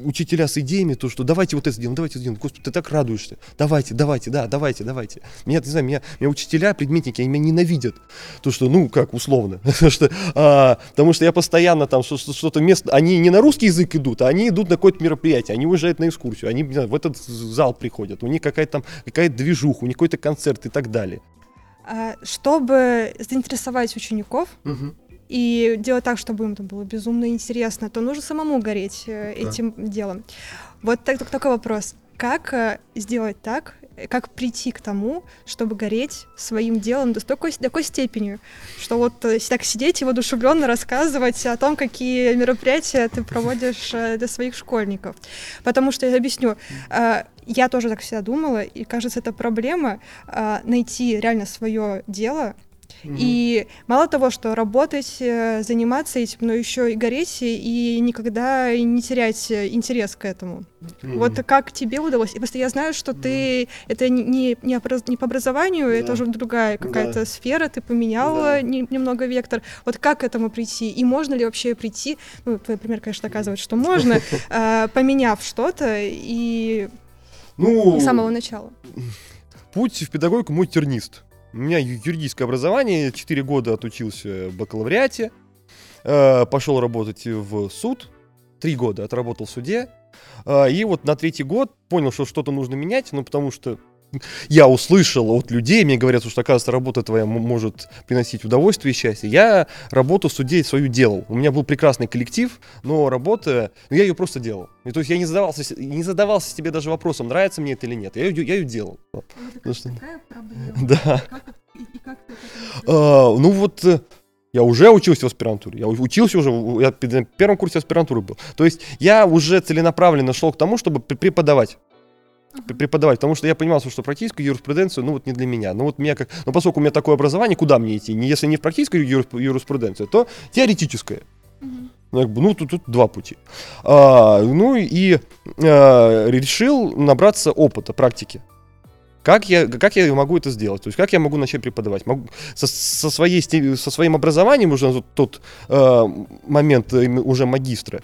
учителя с идеями, то, что давайте вот это сделаем, давайте сделаем. Господи, ты так радуешься. Давайте, давайте, да, давайте, давайте. Меня, не знаю, меня, меня учителя, предметники, они меня ненавидят. То, что, ну, как, условно. потому, что, а, потому что я постоянно там что-то место... Они не на русский язык идут, а они идут на какое-то мероприятие, они уезжают на экскурсию, они в этот зал приходят, у них какая-то там какая-то движуха, у них какой-то концерт и так далее. А, чтобы заинтересовать учеников угу. и делать так, чтобы им там было безумно интересно, то нужно самому гореть э, да. этим делом. Вот так, такой вопрос. Как э, сделать так, как прийти к тому, чтобы гореть своим делом до такой, до такой степени, что вот э, так сидеть и воодушевленно рассказывать о том, какие мероприятия ты проводишь для своих школьников. Потому что я объясню, я тоже так всегда думала, и кажется, это проблема а, найти реально свое дело. Mm-hmm. И мало того, что работать, э, заниматься этим, но еще и гореть и никогда не терять интерес к этому. Mm-hmm. Вот как тебе удалось? И просто я знаю, что mm-hmm. ты это не, не, не по образованию, yeah. это уже другая какая-то yeah. сфера, ты поменяла yeah. не, немного вектор. Вот как к этому прийти? И можно ли вообще прийти? Ну, твой пример, конечно, доказывает, что можно, а, поменяв что-то и ну, с самого начала. Путь в педагогику мой тернист. У меня юридическое образование, 4 года отучился в бакалавриате, э, пошел работать в суд, 3 года отработал в суде, э, и вот на третий год понял, что что-то нужно менять, ну потому что я услышал от людей, мне говорят, что, оказывается, работа твоя может приносить удовольствие и счастье. Я работу в суде свою делал. У меня был прекрасный коллектив, но работа, ну, я ее просто делал. И, то есть я не задавался, не задавался себе даже вопросом, нравится мне это или нет. Я ее, я ее делал. Ну, это что... такая проблема. Да. Как, и, как ты а, ну вот э, я уже учился в аспирантуре. Я учился уже, я на первом курсе аспирантуры был. То есть я уже целенаправленно шел к тому, чтобы преподавать преподавать, потому что я понимал, что практическую юриспруденцию, ну вот не для меня. Ну вот меня как, ну поскольку у меня такое образование, куда мне идти? Если не в практическую юриспруденцию, то теоретическое. Ну, ну тут, тут два пути. А, ну и а, решил набраться опыта, практики. Как я, как я могу это сделать? То есть как я могу начать преподавать? Могу, со, со, своей, со своим образованием уже тот, тот э, момент уже магистра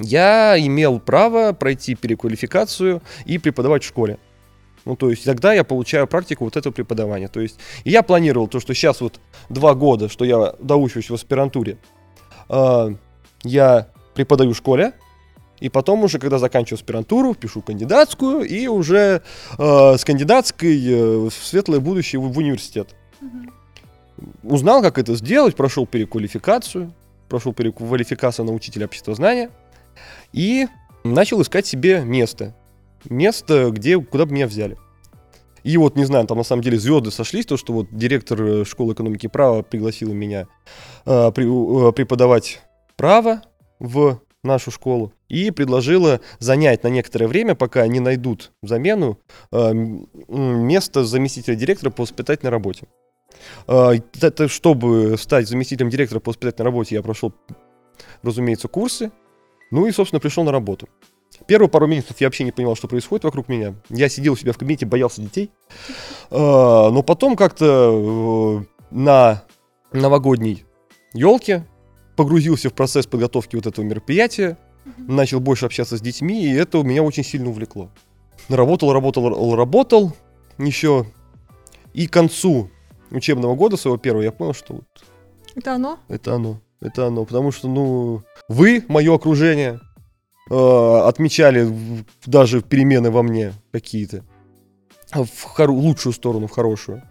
я имел право пройти переквалификацию и преподавать в школе. Ну, то есть тогда я получаю практику вот этого преподавания. То есть я планировал то, что сейчас вот два года, что я доучиваюсь в аспирантуре, э, я преподаю в школе, и потом уже, когда заканчиваю аспирантуру, пишу кандидатскую, и уже э, с кандидатской э, в светлое будущее в, в университет. Mm-hmm. Узнал, как это сделать, прошел переквалификацию, прошел переквалификацию на учителя обществознания – и начал искать себе место. Место, где, куда бы меня взяли. И вот, не знаю, там на самом деле звезды сошлись, то, что вот директор э, школы экономики и права пригласил меня э, при, э, преподавать право в нашу школу и предложила занять на некоторое время, пока не найдут замену, э, место заместителя директора по воспитательной работе. Э, это, чтобы стать заместителем директора по воспитательной работе, я прошел, разумеется, курсы, ну и, собственно, пришел на работу. Первые пару месяцев я вообще не понимал, что происходит вокруг меня. Я сидел у себя в кабинете, боялся детей. А, но потом как-то э, на новогодней елке погрузился в процесс подготовки вот этого мероприятия, начал больше общаться с детьми, и это меня очень сильно увлекло. Работал, работал, работал, еще и к концу учебного года своего первого я понял, что вот... Это оно? Это оно. Это оно. Потому что, ну, вы, мое окружение, э, отмечали даже перемены во мне какие-то. В хор- лучшую сторону, в хорошую.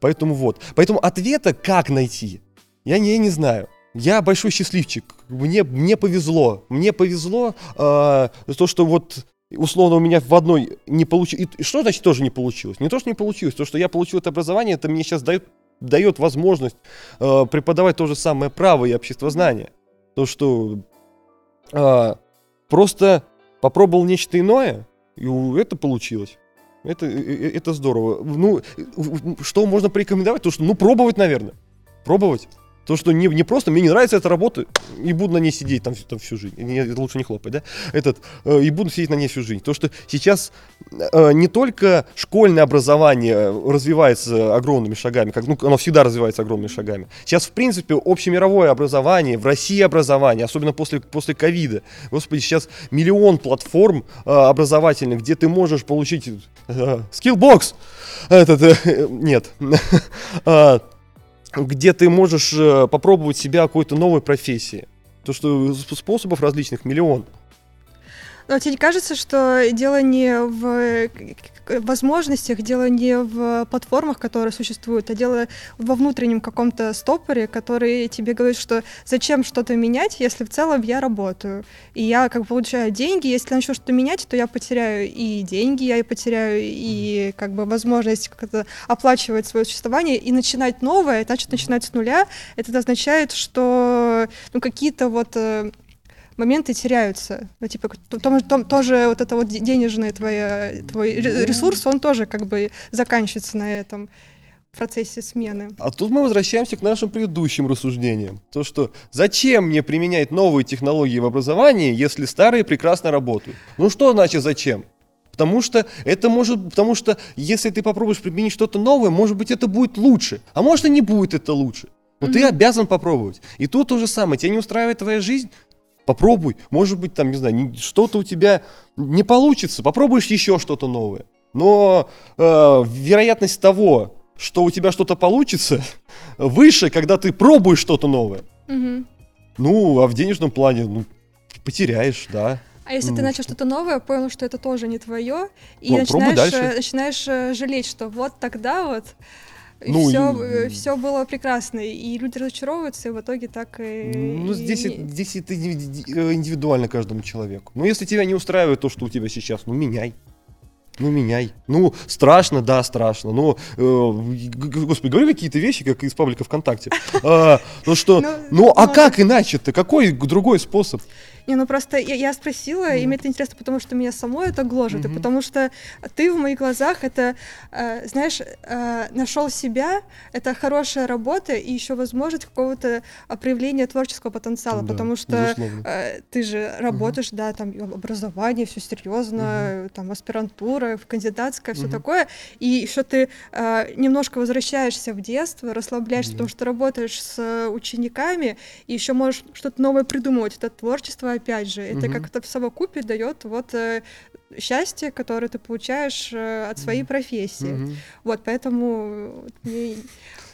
Поэтому вот. Поэтому ответа, как найти, я не, я не знаю. Я большой счастливчик. Мне, мне повезло. Мне повезло э, то, что вот условно у меня в одной не получилось. Что значит тоже не получилось? Не то, что не получилось, то, что я получил это образование, это мне сейчас дает, дает возможность э, преподавать то же самое право и обществознание. То, что а, просто попробовал нечто иное, и это получилось. Это, э, э, это здорово. Ну, что можно порекомендовать? То, что, ну, пробовать, наверное. Пробовать. То, что не, не просто мне не нравится эта работа, и буду на ней сидеть там, там всю жизнь. Не, лучше не хлопать, да? Этот, э, и буду сидеть на ней всю жизнь. То, что сейчас э, не только школьное образование развивается огромными шагами, как ну, оно всегда развивается огромными шагами. Сейчас, в принципе, общемировое образование, в России образование, особенно после, после ковида. Господи, сейчас миллион платформ э, образовательных, где ты можешь получить э, Skillbox. Этот, э, нет. Где ты можешь э, попробовать себя какой-то новой профессии. То, что способов различных миллион. Но тебе не кажется, что дело не в возможностях, дело не в платформах, которые существуют, а дело во внутреннем каком-то стопоре, который тебе говорит, что зачем что-то менять, если в целом я работаю. И я как бы получаю деньги, если начну что-то менять, то я потеряю и деньги, я и потеряю и как бы возможность как-то оплачивать свое существование и начинать новое, значит, начинать с нуля. Это означает, что ну, какие-то вот э, моменты теряются. Ну, типа, то, то, тоже вот это вот денежный твоя, твой ресурс, он тоже как бы заканчивается на этом процессе смены. А тут мы возвращаемся к нашим предыдущим рассуждениям. То, что зачем мне применять новые технологии в образовании, если старые прекрасно работают? Ну что значит зачем? Потому что это может, потому что если ты попробуешь применить что-то новое, может быть это будет лучше, а может и не будет это лучше. Но mm-hmm. ты обязан попробовать. И тут то же самое. Тебя не устраивает твоя жизнь, Попробуй, может быть, там, не знаю, что-то у тебя не получится, попробуешь еще что-то новое. Но э, вероятность того, что у тебя что-то получится, выше, когда ты пробуешь что-то новое. Угу. Ну, а в денежном плане, ну, потеряешь, да. А если ну, ты начал что-то новое, понял, что это тоже не твое, и ну, начинаешь, э, начинаешь э, жалеть, что вот тогда вот ну, все, и... все было прекрасно, и люди разочаровываются, и в итоге так и... Ну, здесь, и... здесь это индивидуально каждому человеку. Ну, если тебя не устраивает то, что у тебя сейчас, ну, меняй. Ну, меняй. Ну, страшно, да, страшно. Но, э, господи, говорю какие-то вещи, как из паблика ВКонтакте. А, ну что, ну, ну а как иначе-то? Какой другой способ? Не, ну просто я, я спросила, mm. и мне это интересно, потому что меня само это гложет, mm-hmm. и потому что ты в моих глазах это, э, знаешь, э, нашел себя, это хорошая работа и еще возможность какого-то проявления творческого потенциала, да, потому что э, ты же работаешь, mm-hmm. да, там образование, все серьезно, mm-hmm. там аспирантура, кандидатская, все mm-hmm. такое, и еще ты э, немножко возвращаешься в детство, расслабляешься, mm-hmm. потому что работаешь с учениками, и еще можешь что-то новое придумывать, это творчество опять же, это угу. как-то в совокупе дает вот э, счастье, которое ты получаешь э, от своей профессии. Угу. Вот, поэтому мне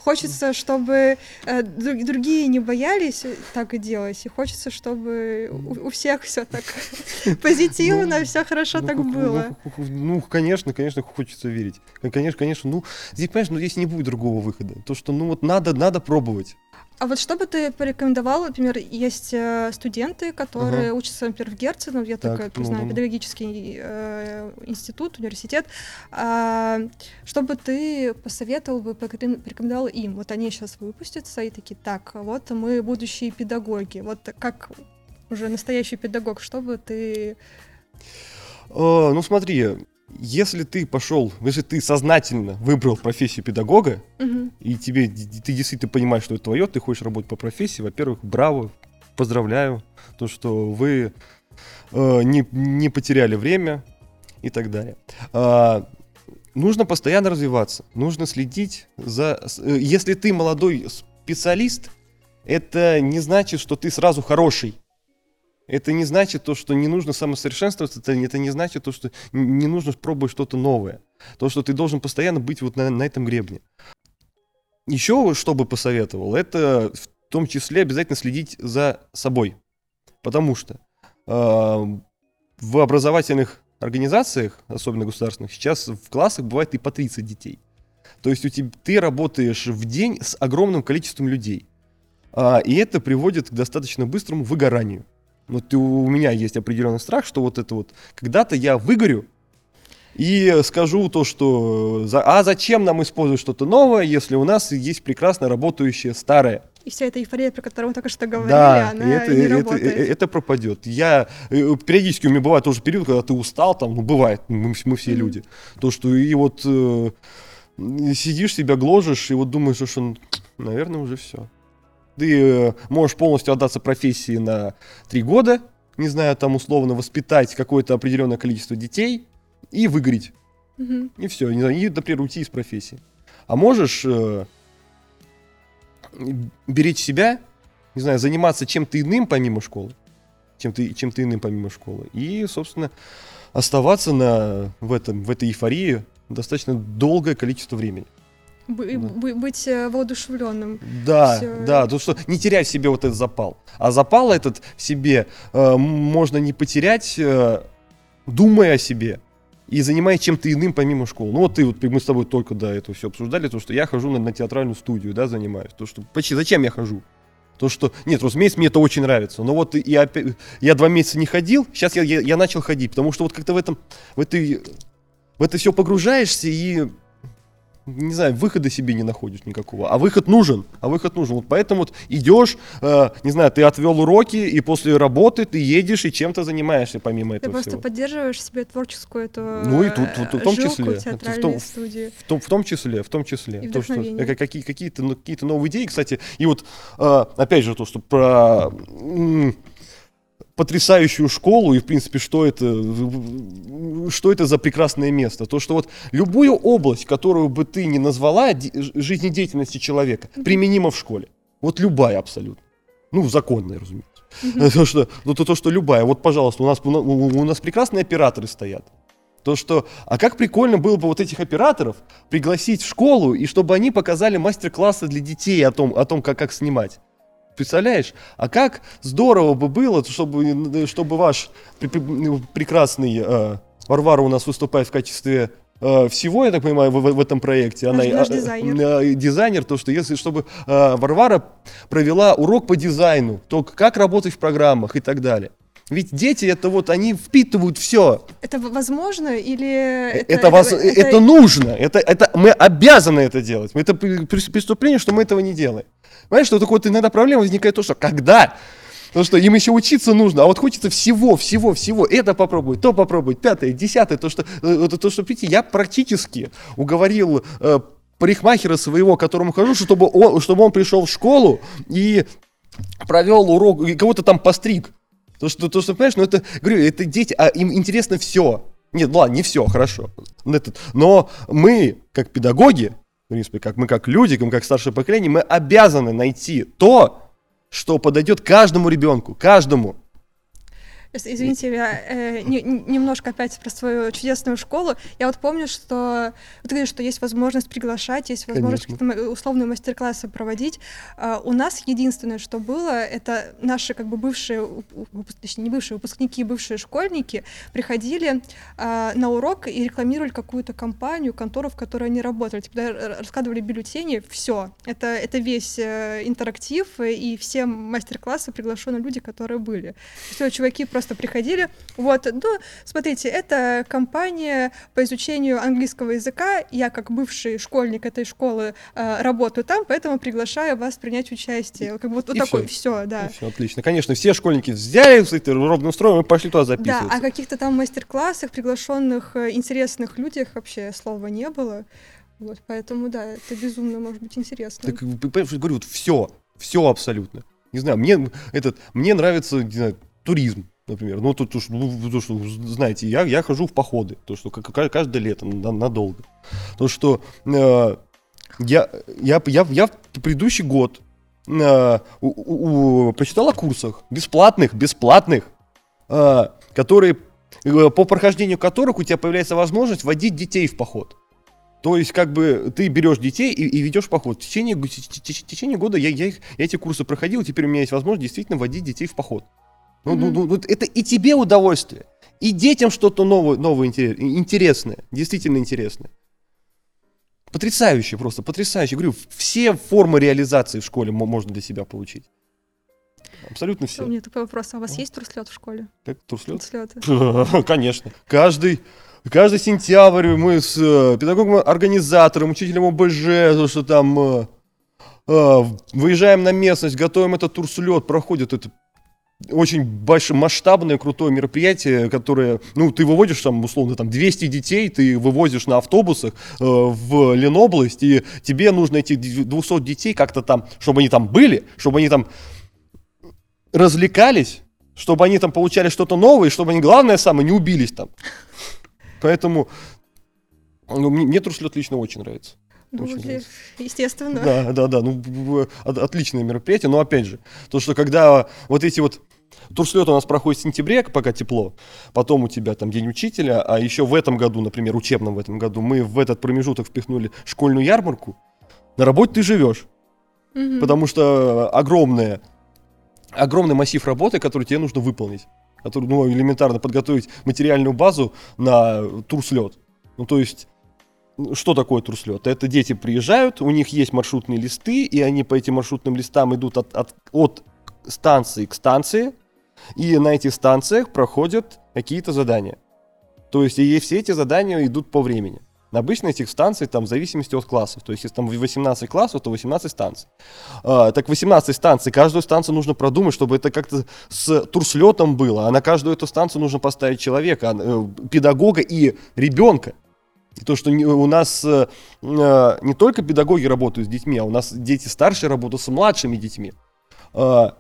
хочется, чтобы э, другие не боялись так делать, и хочется, чтобы у, у всех все так позитивно, ну, все хорошо ну, так было. Ну, конечно, конечно, хочется верить. Конечно, конечно, ну, здесь, понимаешь, ну, здесь не будет другого выхода. То, что, ну, вот надо, надо пробовать. А вот что бы ты порекомендовал, например, есть э, студенты, которые ага. учатся, например, в Герце, ну, я так, только ну, знаю, ну. педагогический э, институт, университет, э, что бы ты посоветовал бы, порекомендовал им? Вот они сейчас выпустятся и такие, так, вот мы будущие педагоги, вот как уже настоящий педагог, что бы ты... О, ну смотри, если ты пошел, если ты сознательно выбрал профессию педагога, угу. и тебе ты действительно понимаешь, что это твое, ты хочешь работать по профессии, во-первых, браво, поздравляю, то, что вы э, не, не потеряли время и так далее. А, нужно постоянно развиваться, нужно следить за... Э, если ты молодой специалист, это не значит, что ты сразу хороший это не значит то, что не нужно самосовершенствоваться, это, это не значит то, что не нужно пробовать что-то новое. То, что ты должен постоянно быть вот на, на этом гребне. Еще что бы посоветовал, это в том числе обязательно следить за собой. Потому что э, в образовательных организациях, особенно государственных, сейчас в классах бывает и по 30 детей. То есть у тебя, ты работаешь в день с огромным количеством людей. А, и это приводит к достаточно быстрому выгоранию. Вот у меня есть определенный страх, что вот это вот, когда-то я выгорю и скажу то, что а зачем нам использовать что-то новое, если у нас есть прекрасно работающее старое. И вся эта эйфория, про которую мы только что говорили, да, она это, не это, работает. Это, это пропадет. Я э, периодически у меня бывает тоже период, когда ты устал, там, ну бывает, мы, мы все mm-hmm. люди. То, что и вот э, сидишь себя гложешь, и вот думаешь, что, наверное, уже все. Ты э, можешь полностью отдаться профессии на три года, не знаю, там условно воспитать какое-то определенное количество детей и выгореть. Угу. И все, и, например, уйти из профессии. А можешь э, беречь себя, не знаю, заниматься чем-то иным помимо школы, чем-то чем иным помимо школы, и, собственно, оставаться на, в, этом, в этой эйфории достаточно долгое количество времени. Б- да. Быть э, воодушевленным. Да, Всё. да, то что не терять в себе вот этот запал. А запал этот в себе э, можно не потерять, э, думая о себе и занимаясь чем-то иным помимо школы. Ну вот ты, вот мы с тобой только до этого все обсуждали, то, что я хожу на, на театральную студию, да, занимаюсь. То, что, почти, зачем я хожу? То, что, нет, разумеется, мне это очень нравится. Но вот я, я два месяца не ходил, сейчас я, я, я начал ходить, потому что вот как-то в этом, в этой, в это все погружаешься и не знаю, выхода себе не находишь никакого. А выход нужен, а выход нужен. Вот поэтому вот идешь, э, не знаю, ты отвел уроки, и после работы ты едешь и чем-то занимаешься помимо этого Ты просто всего. поддерживаешь себе творческую эту Ну и тут, тут в том числе. В том, студии. В, том, в том числе, в том числе. И то, что, э, какие, какие-то, ну, какие-то новые идеи, кстати. И вот, э, опять же, то, что про потрясающую школу и, в принципе, что это, что это за прекрасное место. То, что вот любую область, которую бы ты не назвала жизнедеятельности человека, применима в школе. Вот любая абсолютно. Ну, законная, разумеется. Mm-hmm. То, что, ну, то, то, что любая. Вот, пожалуйста, у нас, у, у нас прекрасные операторы стоят. То, что, а как прикольно было бы вот этих операторов пригласить в школу, и чтобы они показали мастер-классы для детей о том, о том как, как снимать. Представляешь? А как здорово бы было, чтобы, чтобы ваш прекрасный э, Варвара у нас выступает в качестве э, всего, я так понимаю, в, в этом проекте. Она наш дизайнер. Э, дизайнер, то что если чтобы э, Варвара провела урок по дизайну, то как работать в программах и так далее. Ведь дети это вот они впитывают все. Это возможно или это, это, воз... это, это нужно? Это, это мы обязаны это делать. Это преступление, что мы этого не делаем. Понимаешь, что такое вот иногда проблема возникает то, что когда Потому что им еще учиться нужно, а вот хочется всего, всего, всего. Это попробовать, то попробовать, пятое, десятое, то, что, э, то, что, видите, я практически уговорил э, парикмахера своего, к которому хожу, чтобы он, чтобы он пришел в школу и провел урок, и кого-то там постриг. То, что, то, что, понимаешь, ну это, говорю, это дети, а им интересно все. Нет, ладно, не все, хорошо. Но мы, как педагоги, в принципе, как мы как люди, как старшее поколение, мы обязаны найти то, что подойдет каждому ребенку, каждому. Извините, я э, не, немножко опять про свою чудесную школу. Я вот помню, что вот говоришь, что есть возможность приглашать, есть возможность какие-то условные мастер-классы проводить. Uh, у нас единственное, что было, это наши как бы бывшие, точнее не бывшие выпускники, бывшие школьники приходили uh, на урок и рекламировали какую-то компанию, контору, в которой они работали. Типа, раскладывали бюллетени, все. Это, это весь э, интерактив и все мастер-классы приглашенные люди, которые были. Все, чуваки просто просто приходили. Вот, ну, смотрите, это компания по изучению английского языка. Я, как бывший школьник этой школы, э, работаю там, поэтому приглашаю вас принять участие. Как бы вот, вот такой, все, да. все, отлично. Конечно, все школьники взяли это ровным строем и пошли туда записываться. Да, о каких-то там мастер-классах, приглашенных э, интересных людях вообще слова не было. Вот, поэтому, да, это безумно может быть интересно. Так, понимаешь, говорю, вот все, все абсолютно. Не знаю, мне этот, мне нравится, не знаю, туризм например. Ну, то, что, ну, то, что, знаете, я, я хожу в походы, то, что каждое лето, надолго. То, что э, я, я, я, я в предыдущий год э, у, у, прочитал о курсах бесплатных, бесплатных, э, которые, э, по прохождению которых у тебя появляется возможность водить детей в поход. То есть, как бы, ты берешь детей и, и ведешь поход. В течение, в течение года я, я, их, я эти курсы проходил, теперь у меня есть возможность действительно водить детей в поход. Ну, mm-hmm. ну, ну, это и тебе удовольствие, и детям что-то новое, новое интересное, действительно интересное. Потрясающе просто, потрясающе. Говорю, все формы реализации в школе можно для себя получить. Абсолютно все. У меня такой вопрос. А у вас есть турслет в школе? Как турслет? Турслеты. Конечно. Каждый, каждый сентябрь мы с э, педагогом-организатором, учителем ОБЖ, что там э, э, выезжаем на местность, готовим этот турслет, проходит это очень большое, масштабное, крутое мероприятие, которое, ну, ты выводишь там, условно, там 200 детей, ты вывозишь на автобусах э, в Ленобласть, и тебе нужно этих 200 детей как-то там, чтобы они там были, чтобы они там развлекались, чтобы они там получали что-то новое, чтобы они, главное самое, не убились там. Поэтому ну, мне, мне Труслет лично очень нравится. Ну, очень естественно. Да, да, да. Ну, отличное мероприятие. Но опять же, то, что когда вот эти вот Турслет у нас проходит в сентябре, пока тепло. Потом у тебя там День учителя. А еще в этом году, например, учебном в этом году, мы в этот промежуток впихнули школьную ярмарку. На работе ты живешь. Угу. Потому что огромная, огромный массив работы, который тебе нужно выполнить. Который, ну, элементарно подготовить материальную базу на турслет. Ну, то есть что такое турслет? Это дети приезжают, у них есть маршрутные листы, и они по этим маршрутным листам идут от, от, от станции к станции, и на этих станциях проходят какие-то задания. То есть и все эти задания идут по времени. Обычно этих станций там в зависимости от классов. То есть если там 18 классов, то 18 станций. А, так 18 станций, каждую станцию нужно продумать, чтобы это как-то с турслетом было. А на каждую эту станцию нужно поставить человека, э, педагога и ребенка. И то, что у нас э, э, не только педагоги работают с детьми, а у нас дети старшие работают с младшими детьми. Э,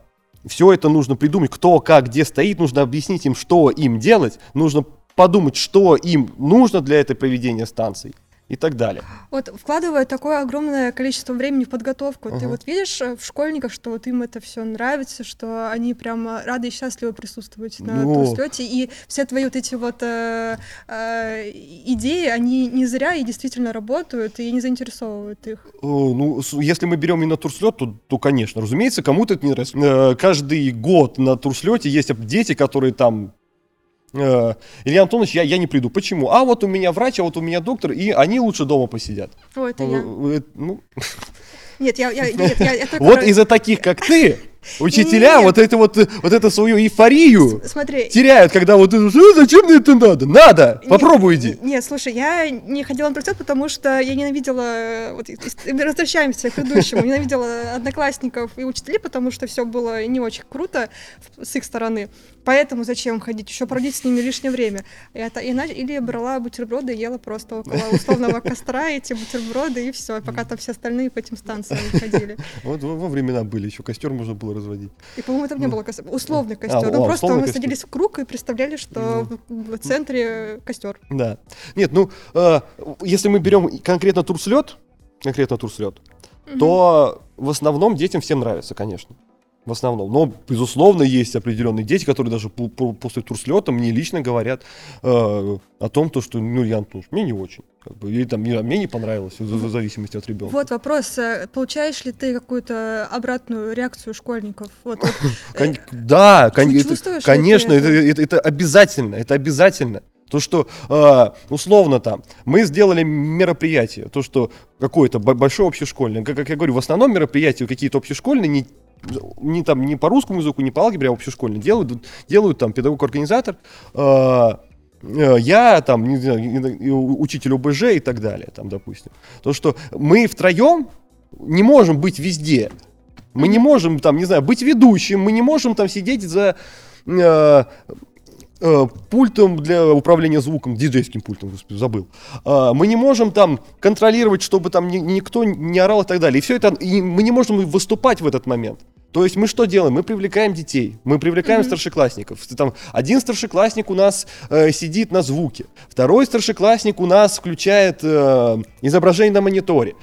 все это нужно придумать, кто, как, где стоит, нужно объяснить им, что им делать, нужно подумать, что им нужно для этой проведения станций и так далее. Вот вкладывая такое огромное количество времени в подготовку, uh-huh. ты вот видишь э, в школьниках, что вот им это все нравится, что они прямо рады и счастливы присутствовать на ну... турслете, и все твои вот эти вот э, э, идеи, они не зря и действительно работают, и не заинтересовывают их. Ну, если мы берем именно турслет, то, то, конечно, разумеется, кому-то это не нравится. Э, каждый год на турслете есть дети, которые там Илья Антонович, я, я не приду. Почему? А вот у меня врач, а вот у меня доктор, и они лучше дома посидят. О, это я. Э, ну... Нет, я, я, нет, я это... Вот из-за таких, как ты, Учителя вот это вот, вот эту свою эйфорию Смотри. теряют, когда вот «Э, зачем мне это надо? Надо! Попробуй иди. Нет, слушай, я не ходила на процесс, потому что я ненавидела, вот, возвращаемся к предыдущему, ненавидела одноклассников и учителей, потому что все было не очень круто с их стороны. Поэтому зачем ходить? Еще проводить с ними лишнее время. Я, иначе, или брала бутерброды и ела просто около условного костра эти бутерброды, и все, пока там все остальные по этим станциям ходили. Вот во времена были, еще костер можно было разводить. И, по-моему, там не было костер. Условный а, костер. ну, просто мы садились в круг и представляли, что в, центре костер. Да. Нет, ну, э, если мы берем конкретно турслет, конкретно турслет, то в основном детям всем нравится, конечно в основном. Но, безусловно, есть определенные дети, которые даже после турслета мне лично говорят э, о том, то, что, ну, я, ну, мне не очень. Как бы, или там, мне, мне не понравилось, в, в зависимости от ребенка. Вот вопрос, э, получаешь ли ты какую-то обратную реакцию школьников? Вот, вот, э, да, конечно, это, это, это обязательно, это обязательно. То, что э, условно там мы сделали мероприятие, то, что какое-то большое общешкольное, как, как я говорю, в основном мероприятия какие-то общешкольные не не там не по русскому языку, не по алгебре, а общешкольные делают, делают там педагог-организатор, э, э, я там, не знаю, учитель ОБЖ и так далее, там, допустим. То, что мы втроем не можем быть везде. Мы не можем там, не знаю, быть ведущим, мы не можем там сидеть за э, пультом для управления звуком, диджейским пультом, господи, забыл. Э, мы не можем там контролировать, чтобы там ни, никто не орал и так далее. И все это, и мы не можем выступать в этот момент. То есть мы что делаем? Мы привлекаем детей, мы привлекаем mm-hmm. старшеклассников. Там один старшеклассник у нас э, сидит на звуке, второй старшеклассник у нас включает э, изображение на мониторе.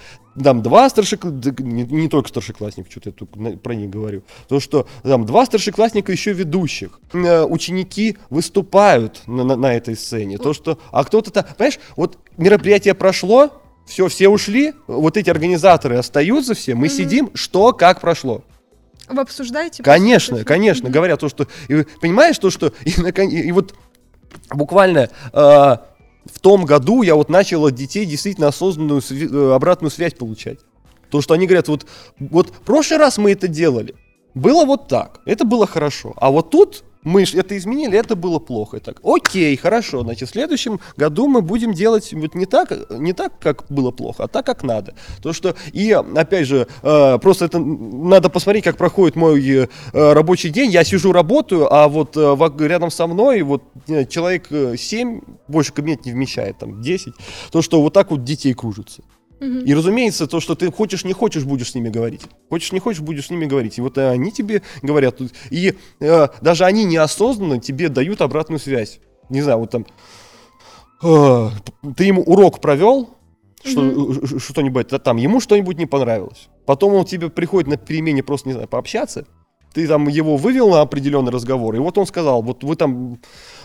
Там два старшеклассника, не, не только старшеклассник, что-то я тут про них говорю, то что там два старшеклассника еще ведущих, э, ученики выступают на, на, на этой сцене, то что, а кто-то, понимаешь, вот мероприятие прошло, все, все ушли, вот эти организаторы остаются все, мы mm-hmm. сидим, что, как прошло. Вы обсуждаете? Конечно, конечно, mm-hmm. говорят то, что... И, понимаешь, то, что... И, и, и вот буквально... Э, в том году я вот начал от детей действительно осознанную сви- обратную связь получать. То, что они говорят, вот, вот в прошлый раз мы это делали, было вот так, это было хорошо. А вот тут мы это изменили, это было плохо. И так, окей, хорошо, значит, в следующем году мы будем делать вот не так, не так, как было плохо, а так, как надо. То, что, и, опять же, э, просто это надо посмотреть, как проходит мой э, рабочий день. Я сижу, работаю, а вот э, рядом со мной вот человек 7, больше кабинет не вмещает, там, 10. То, что вот так вот детей кружится. И, разумеется, то, что ты хочешь, не хочешь, будешь с ними говорить. Хочешь, не хочешь, будешь с ними говорить. И вот э, они тебе говорят. И э, даже они неосознанно тебе дают обратную связь. Не знаю, вот там... Э, ты ему урок провел, что, mm-hmm. что-нибудь, там ему что-нибудь не понравилось. Потом он тебе приходит на перемене просто, не знаю, пообщаться ты там его вывел на определенный разговор, и вот он сказал, вот вы там,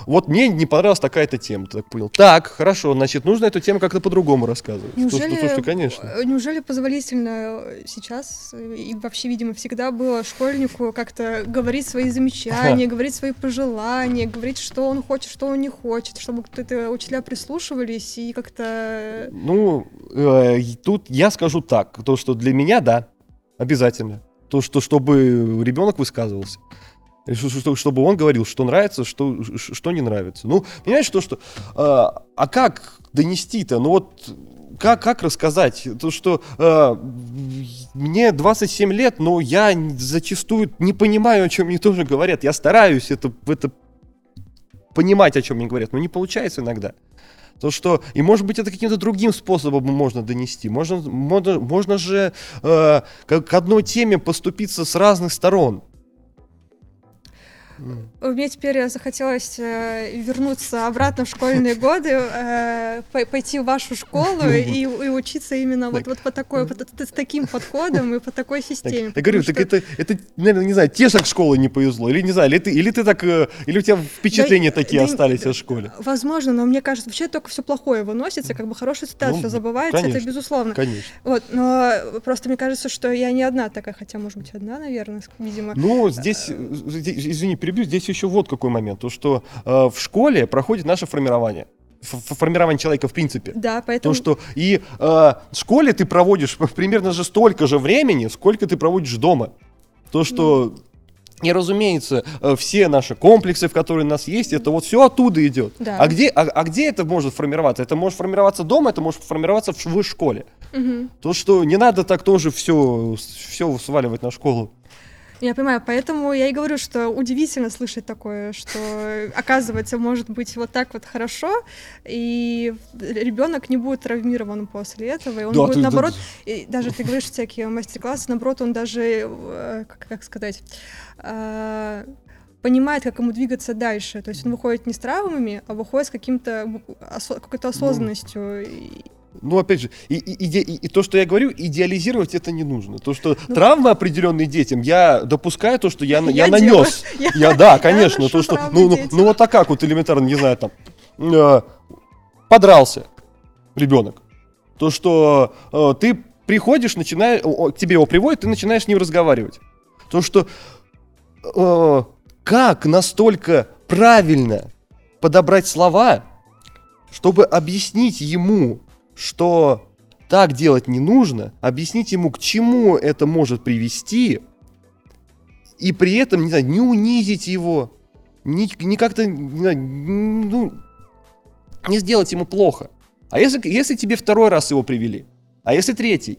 вот мне не понравилась такая-то тема, ты так понял. Так, хорошо, значит, нужно эту тему как-то по-другому рассказывать. Неужели, то, то, что, конечно. Э, неужели позволительно сейчас, и вообще, видимо, всегда было школьнику как-то говорить свои замечания, говорить свои пожелания, говорить, что он хочет, что он не хочет, чтобы кто-то учителя прислушивались и как-то... Ну, э, тут я скажу так, то, что для меня, да, обязательно то, что чтобы ребенок высказывался. Чтобы он говорил, что нравится, что, что не нравится. Ну, понимаешь, то, что... А, а как донести-то? Ну вот как, как рассказать? То, что э, мне 27 лет, но я зачастую не понимаю, о чем мне тоже говорят. Я стараюсь это, это понимать, о чем мне говорят, но не получается иногда. То, что, и может быть это каким-то другим способом можно донести. Можно, можно, можно же э, к одной теме поступиться с разных сторон. Мне теперь захотелось э, вернуться обратно в школьные годы, э, пойти в вашу школу и, и учиться именно вот, вот по такой, с таким подходом и по такой системе. Я говорю, так это, это, наверное, не знаю, те же школы не повезло, или не знаю, или ты, или ты так, э, или у тебя впечатления такие остались о школе. Возможно, но мне кажется, вообще только все плохое выносится, как бы хорошая ситуация ну, забывается, это безусловно. Конечно. Вот, но просто мне кажется, что я не одна такая, хотя, может быть, одна, наверное, видимо. Ну, здесь, извини, перебью, здесь еще вот какой момент, то что э, в школе проходит наше формирование формирование человека в принципе. Да, поэтому... То, что и э, в школе ты проводишь примерно же столько же времени, сколько ты проводишь дома. То, что... Mm. И, разумеется, э, все наши комплексы, в которые у нас есть, это вот все оттуда идет. Да. А, где, а, а где это может формироваться? Это может формироваться дома, это может формироваться в, в школе. Угу. То, что не надо так тоже все, все сваливать на школу. Я понимаю, поэтому я и говорю, что удивительно слышать такое, что оказывается может быть вот так вот хорошо, и ребенок не будет травмирован после этого, и он да, будет ты, наоборот, да. и даже ты говоришь всякие мастер-классы, наоборот, он даже, э, как, как сказать, э, понимает, как ему двигаться дальше. То есть он выходит не с травмами, а выходит с каким-то какой-то осознанностью. Ну опять же, и, и, и, и то, что я говорю, идеализировать это не нужно. То, что ну, травмы определенные детям, я допускаю то, что я, я, я нанес. Я, я, да, конечно. Я то, что, ну, ну, ну, вот а как вот элементарно, не знаю, там, э, подрался ребенок. То, что э, ты приходишь, начинаешь, к тебе его приводят, ты начинаешь с ним разговаривать. То, что э, как настолько правильно подобрать слова, чтобы объяснить ему, что так делать не нужно, объяснить ему, к чему это может привести, и при этом, не знаю, не унизить его, не, не как-то, не, знаю, ну, не сделать ему плохо. А если, если тебе второй раз его привели? А если третий?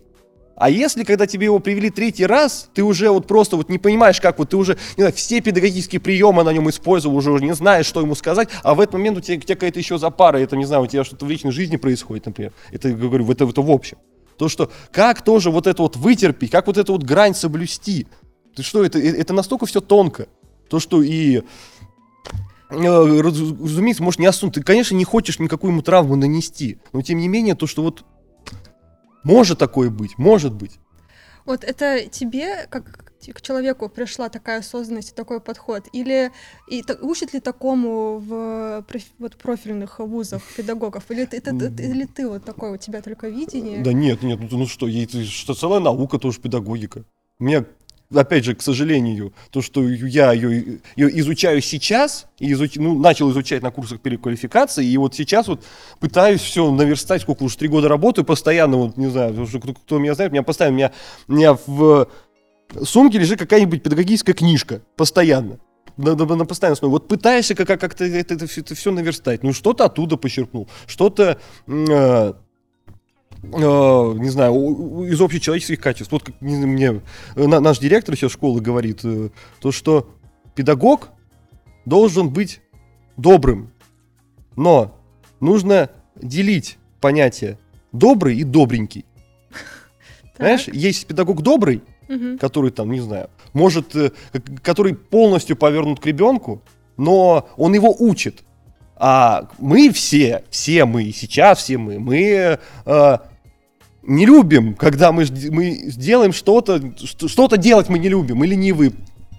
А если, когда тебе его привели третий раз, ты уже вот просто вот не понимаешь, как вот ты уже, не знаю, все педагогические приемы на нем использовал, уже, не знаешь, что ему сказать, а в этот момент у тебя, у тебя какая-то еще запара, это, не знаю, у тебя что-то в личной жизни происходит, например. Это, говорю, это, это в общем. То, что как тоже вот это вот вытерпеть, как вот эту вот грань соблюсти. Ты что, это, э, это настолько все тонко. То, что и э, разумеется, может не осунуть. Ты, конечно, не хочешь никакую ему травму нанести, но тем не менее, то, что вот может такое быть, может быть. Вот это тебе, как к человеку пришла такая осознанность такой подход? Или и, учат ли такому в вот, профильных вузах педагогов? Или, это, это, или ты вот такое, у тебя только видение? Да нет, нет, ну, ну что, ей, что целая наука тоже педагогика. У меня опять же, к сожалению, то, что я ее, ее изучаю сейчас, и изуч, ну, начал изучать на курсах переквалификации, и вот сейчас вот пытаюсь все наверстать, сколько уже три года работаю, постоянно, вот, не знаю, кто, кто меня знает, меня постоянно, меня, меня в сумке лежит какая-нибудь педагогическая книжка, постоянно. на, на, на постоянной основе. Вот пытаешься как, как, как-то это, это, это все наверстать. Ну, что-то оттуда почерпнул, что-то... Э, Uh, не знаю, из общечеловеческих качеств. Вот как мне на, наш директор сейчас школы говорит, uh, то, что педагог должен быть добрым, но нужно делить понятие добрый и добренький. Знаешь, есть педагог добрый, который там, не знаю, может, э, который полностью повернут к ребенку, но он его учит. А мы все, все мы, сейчас все мы, мы э, не любим, когда мы, мы сделаем что-то, что-то делать мы не любим, мы ленивые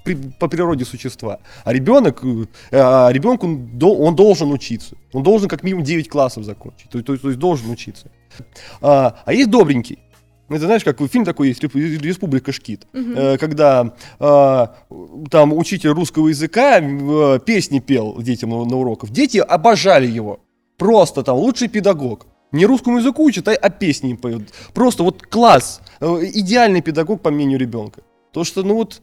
при, по природе существа. А ребенок, э, а ребенку он должен учиться. Он должен как минимум 9 классов закончить. То, то, то есть должен учиться. А, а есть добренький. Это знаешь, как фильм такой есть, «Республика Шкит», угу. когда э, там учитель русского языка э, песни пел детям на, на уроках. Дети обожали его. Просто там лучший педагог. Не русскому языку учат, а, а песни им поют. Просто вот класс. Э, идеальный педагог, по мнению ребенка. То, что, ну вот,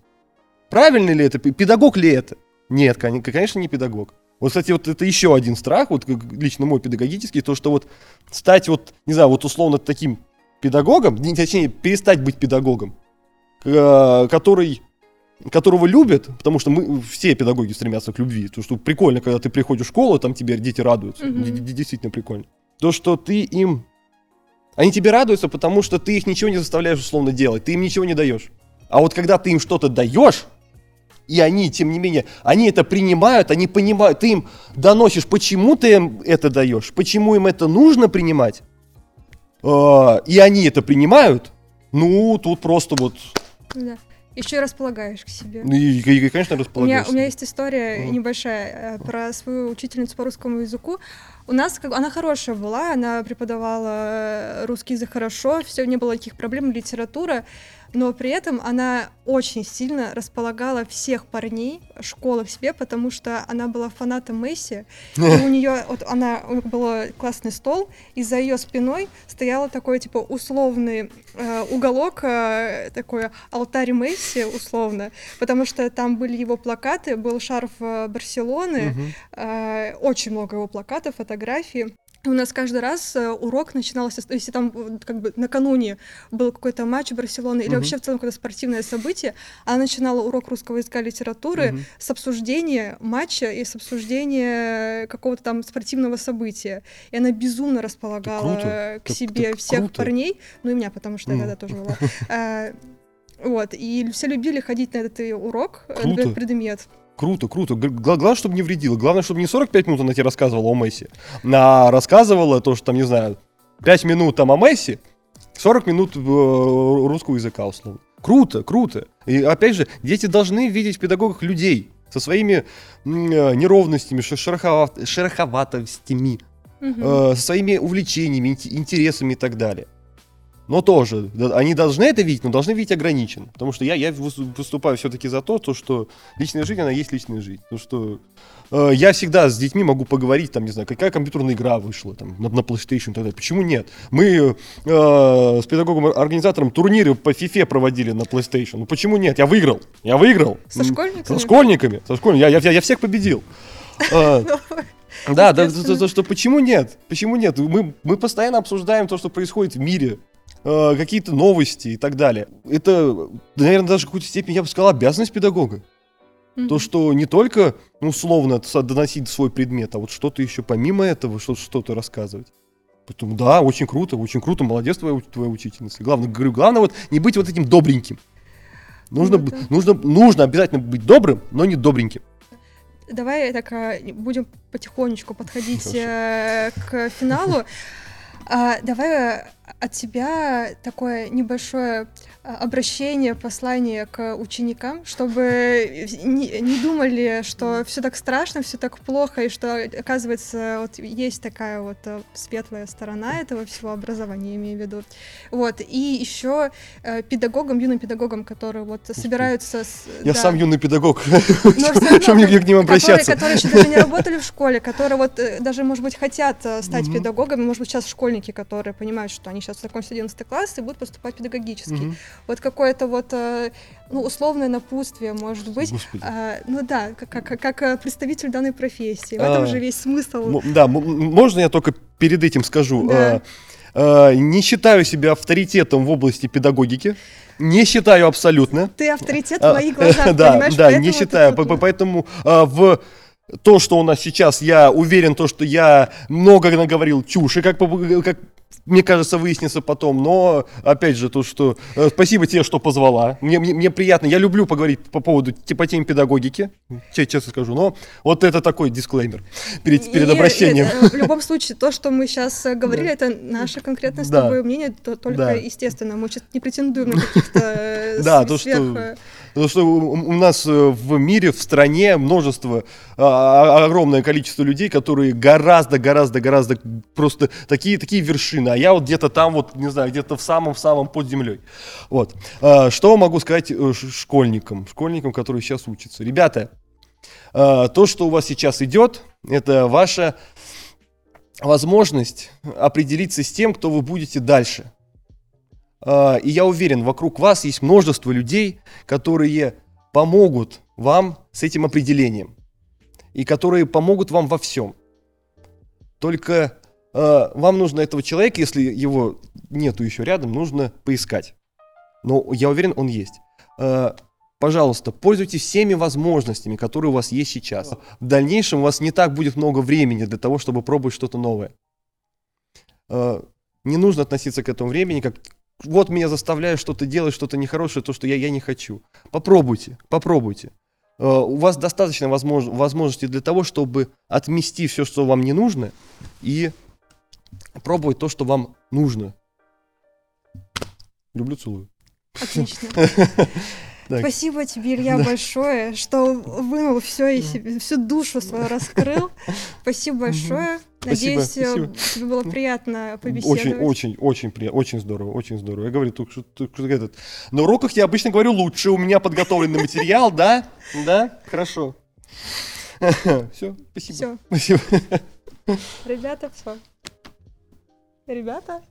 правильно ли это? Педагог ли это? Нет, конечно, не педагог. Вот, кстати, вот это еще один страх, вот лично мой педагогический, то, что вот стать вот, не знаю, вот условно таким педагогом, точнее, перестать быть педагогом, э, который которого любят, потому что мы все педагоги стремятся к любви. То, что прикольно, когда ты приходишь в школу, там тебе дети радуются. Mm-hmm. Действительно прикольно. То, что ты им... Они тебе радуются, потому что ты их ничего не заставляешь условно делать. Ты им ничего не даешь. А вот когда ты им что-то даешь, и они, тем не менее, они это принимают, они понимают, ты им доносишь, почему ты им это даешь, почему им это нужно принимать, э, и они это принимают, ну, тут просто вот... Да. Еще и располагаешь к себе. Ну, и, и, конечно, располагаешь. У меня, у меня есть история uh-huh. небольшая э, про свою учительницу по русскому языку. У нас как, она хорошая была, она преподавала э, русский язык хорошо, все не было никаких проблем, литература но при этом она очень сильно располагала всех парней школы к себе, потому что она была фанатом Месси, и у нее вот она у был классный стол, и за ее спиной стоял такой типа условный э, уголок, э, такой алтарь Месси условно, потому что там были его плакаты, был шарф э, Барселоны, э, очень много его плакатов, фотографий. У нас каждый раз э, урок начинался, если там э, как бы накануне был какой-то матч Барселоны или uh-huh. вообще в целом какое-то спортивное событие, она начинала урок русского языка и литературы uh-huh. с обсуждения матча и с обсуждения какого-то там спортивного события. И она безумно располагала к так, себе так всех круто. парней, ну и меня, потому что я тогда тоже была. Вот, и все любили ходить на этот урок, этот предмет. Круто, круто. Главное, чтобы не вредило. Главное, чтобы не 45 минут она тебе рассказывала о Месси, а рассказывала то, что там, не знаю, 5 минут там о Месси, 40 минут э, русского языка, условно. Круто, круто. И опять же, дети должны видеть в педагогах людей со своими э, неровностями, шероховат, шероховатостями, угу. со своими увлечениями, интересами и так далее но тоже, они должны это видеть, но должны видеть ограниченно. Потому что я, я выступаю все-таки за то, то, что личная жизнь, она есть личная жизнь. Потому что э, я всегда с детьми могу поговорить, там, не знаю, какая компьютерная игра вышла там, на, на PlayStation и так далее. Почему нет? Мы э, с педагогом-организатором турниры по FIFA проводили на PlayStation. Ну почему нет? Я выиграл. Я выиграл. Со школьниками? Со школьниками. Со школьниками. Я, я, я всех победил. А, да, да, то, то, что почему нет? Почему нет? Мы, мы постоянно обсуждаем то, что происходит в мире. Э, какие-то новости и так далее. Это, наверное, даже в какой-то степени, я бы сказал, обязанность педагога. Mm-hmm. То, что не только, ну, условно, доносить свой предмет, а вот что-то еще помимо этого, что- что-то рассказывать. Поэтому, да, очень круто, очень круто, молодец твоя, твоя учительница. Главное, говорю, главное вот не быть вот этим добреньким. Нужно, ну, это... нужно, нужно обязательно быть добрым, но не добреньким. Давай так а, будем потихонечку подходить э, к финалу. А, давай от тебя такое небольшое обращение, послание к ученикам, чтобы не, не думали, что все так страшно, все так плохо, и что, оказывается, вот есть такая вот э, светлая сторона этого всего образования, имею в виду. Вот, и еще э, педагогам, юным педагогам, которые вот собираются... С, Я да, сам юный педагог, что мне к ним обращаться? Которые еще даже не работали в школе, которые вот э, даже, может быть, хотят стать педагогами, может быть, сейчас школьники, которые понимают, что они сейчас закончат 11 класс и будут поступать педагогический. Вот какое-то вот, э, ну, условное напутствие, может быть. А, ну да, как, как, как э, представитель данной профессии. В этом а, же весь смысл. Да, можно я только перед этим скажу? Да. А, а, не считаю себя авторитетом в области педагогики. Не считаю абсолютно. Ты авторитет в моих глазах, Да, да, не считаю. Поэтому в то, что у нас сейчас, я уверен, то, что я много наговорил чуши, как, как мне кажется, выяснится потом. Но, опять же, то, что... Э, спасибо тебе, что позвала. Мне, мне, мне приятно. Я люблю поговорить по поводу, по теме педагогики, честно скажу. Но вот это такой дисклеймер перед, перед и, обращением. И, э, в любом случае, то, что мы сейчас э, говорили, это наше конкретное с тобой мнение, то только естественно. Мы сейчас не претендуем на каких-то Да, то, что... Потому что у нас в мире, в стране множество, а, огромное количество людей, которые гораздо-гораздо-гораздо просто такие, такие вершины, а я вот где-то там, вот, не знаю, где-то в самом-самом под землей. Вот. А, что могу сказать э, школьникам, школьникам, которые сейчас учатся? Ребята, а, то, что у вас сейчас идет, это ваша возможность определиться с тем, кто вы будете дальше. А, и я уверен, вокруг вас есть множество людей, которые помогут вам с этим определением. И которые помогут вам во всем. Только э, вам нужно этого человека, если его нету еще рядом, нужно поискать. Но я уверен, он есть. Э, пожалуйста, пользуйтесь всеми возможностями, которые у вас есть сейчас. В дальнейшем у вас не так будет много времени для того, чтобы пробовать что-то новое. Э, не нужно относиться к этому времени как вот меня заставляют что-то делать, что-то нехорошее, то, что я, я не хочу. Попробуйте, попробуйте. Uh, у вас достаточно возмож возможностей для того, чтобы отмести все, что вам не нужно, и пробовать то, что вам нужно. Люблю, целую. Отлично. Спасибо тебе, Илья, большое, что вынул все и себе, всю душу свою раскрыл. Спасибо большое. Надеюсь, спасибо, тебе было приятно побеседовать. Очень, очень, очень приятно, очень здорово, очень здорово. Я говорю, только этот. На уроках я обычно говорю лучше, у меня подготовленный материал, да? Да? Хорошо. Все, спасибо. Все. Спасибо. Ребята, все. Ребята.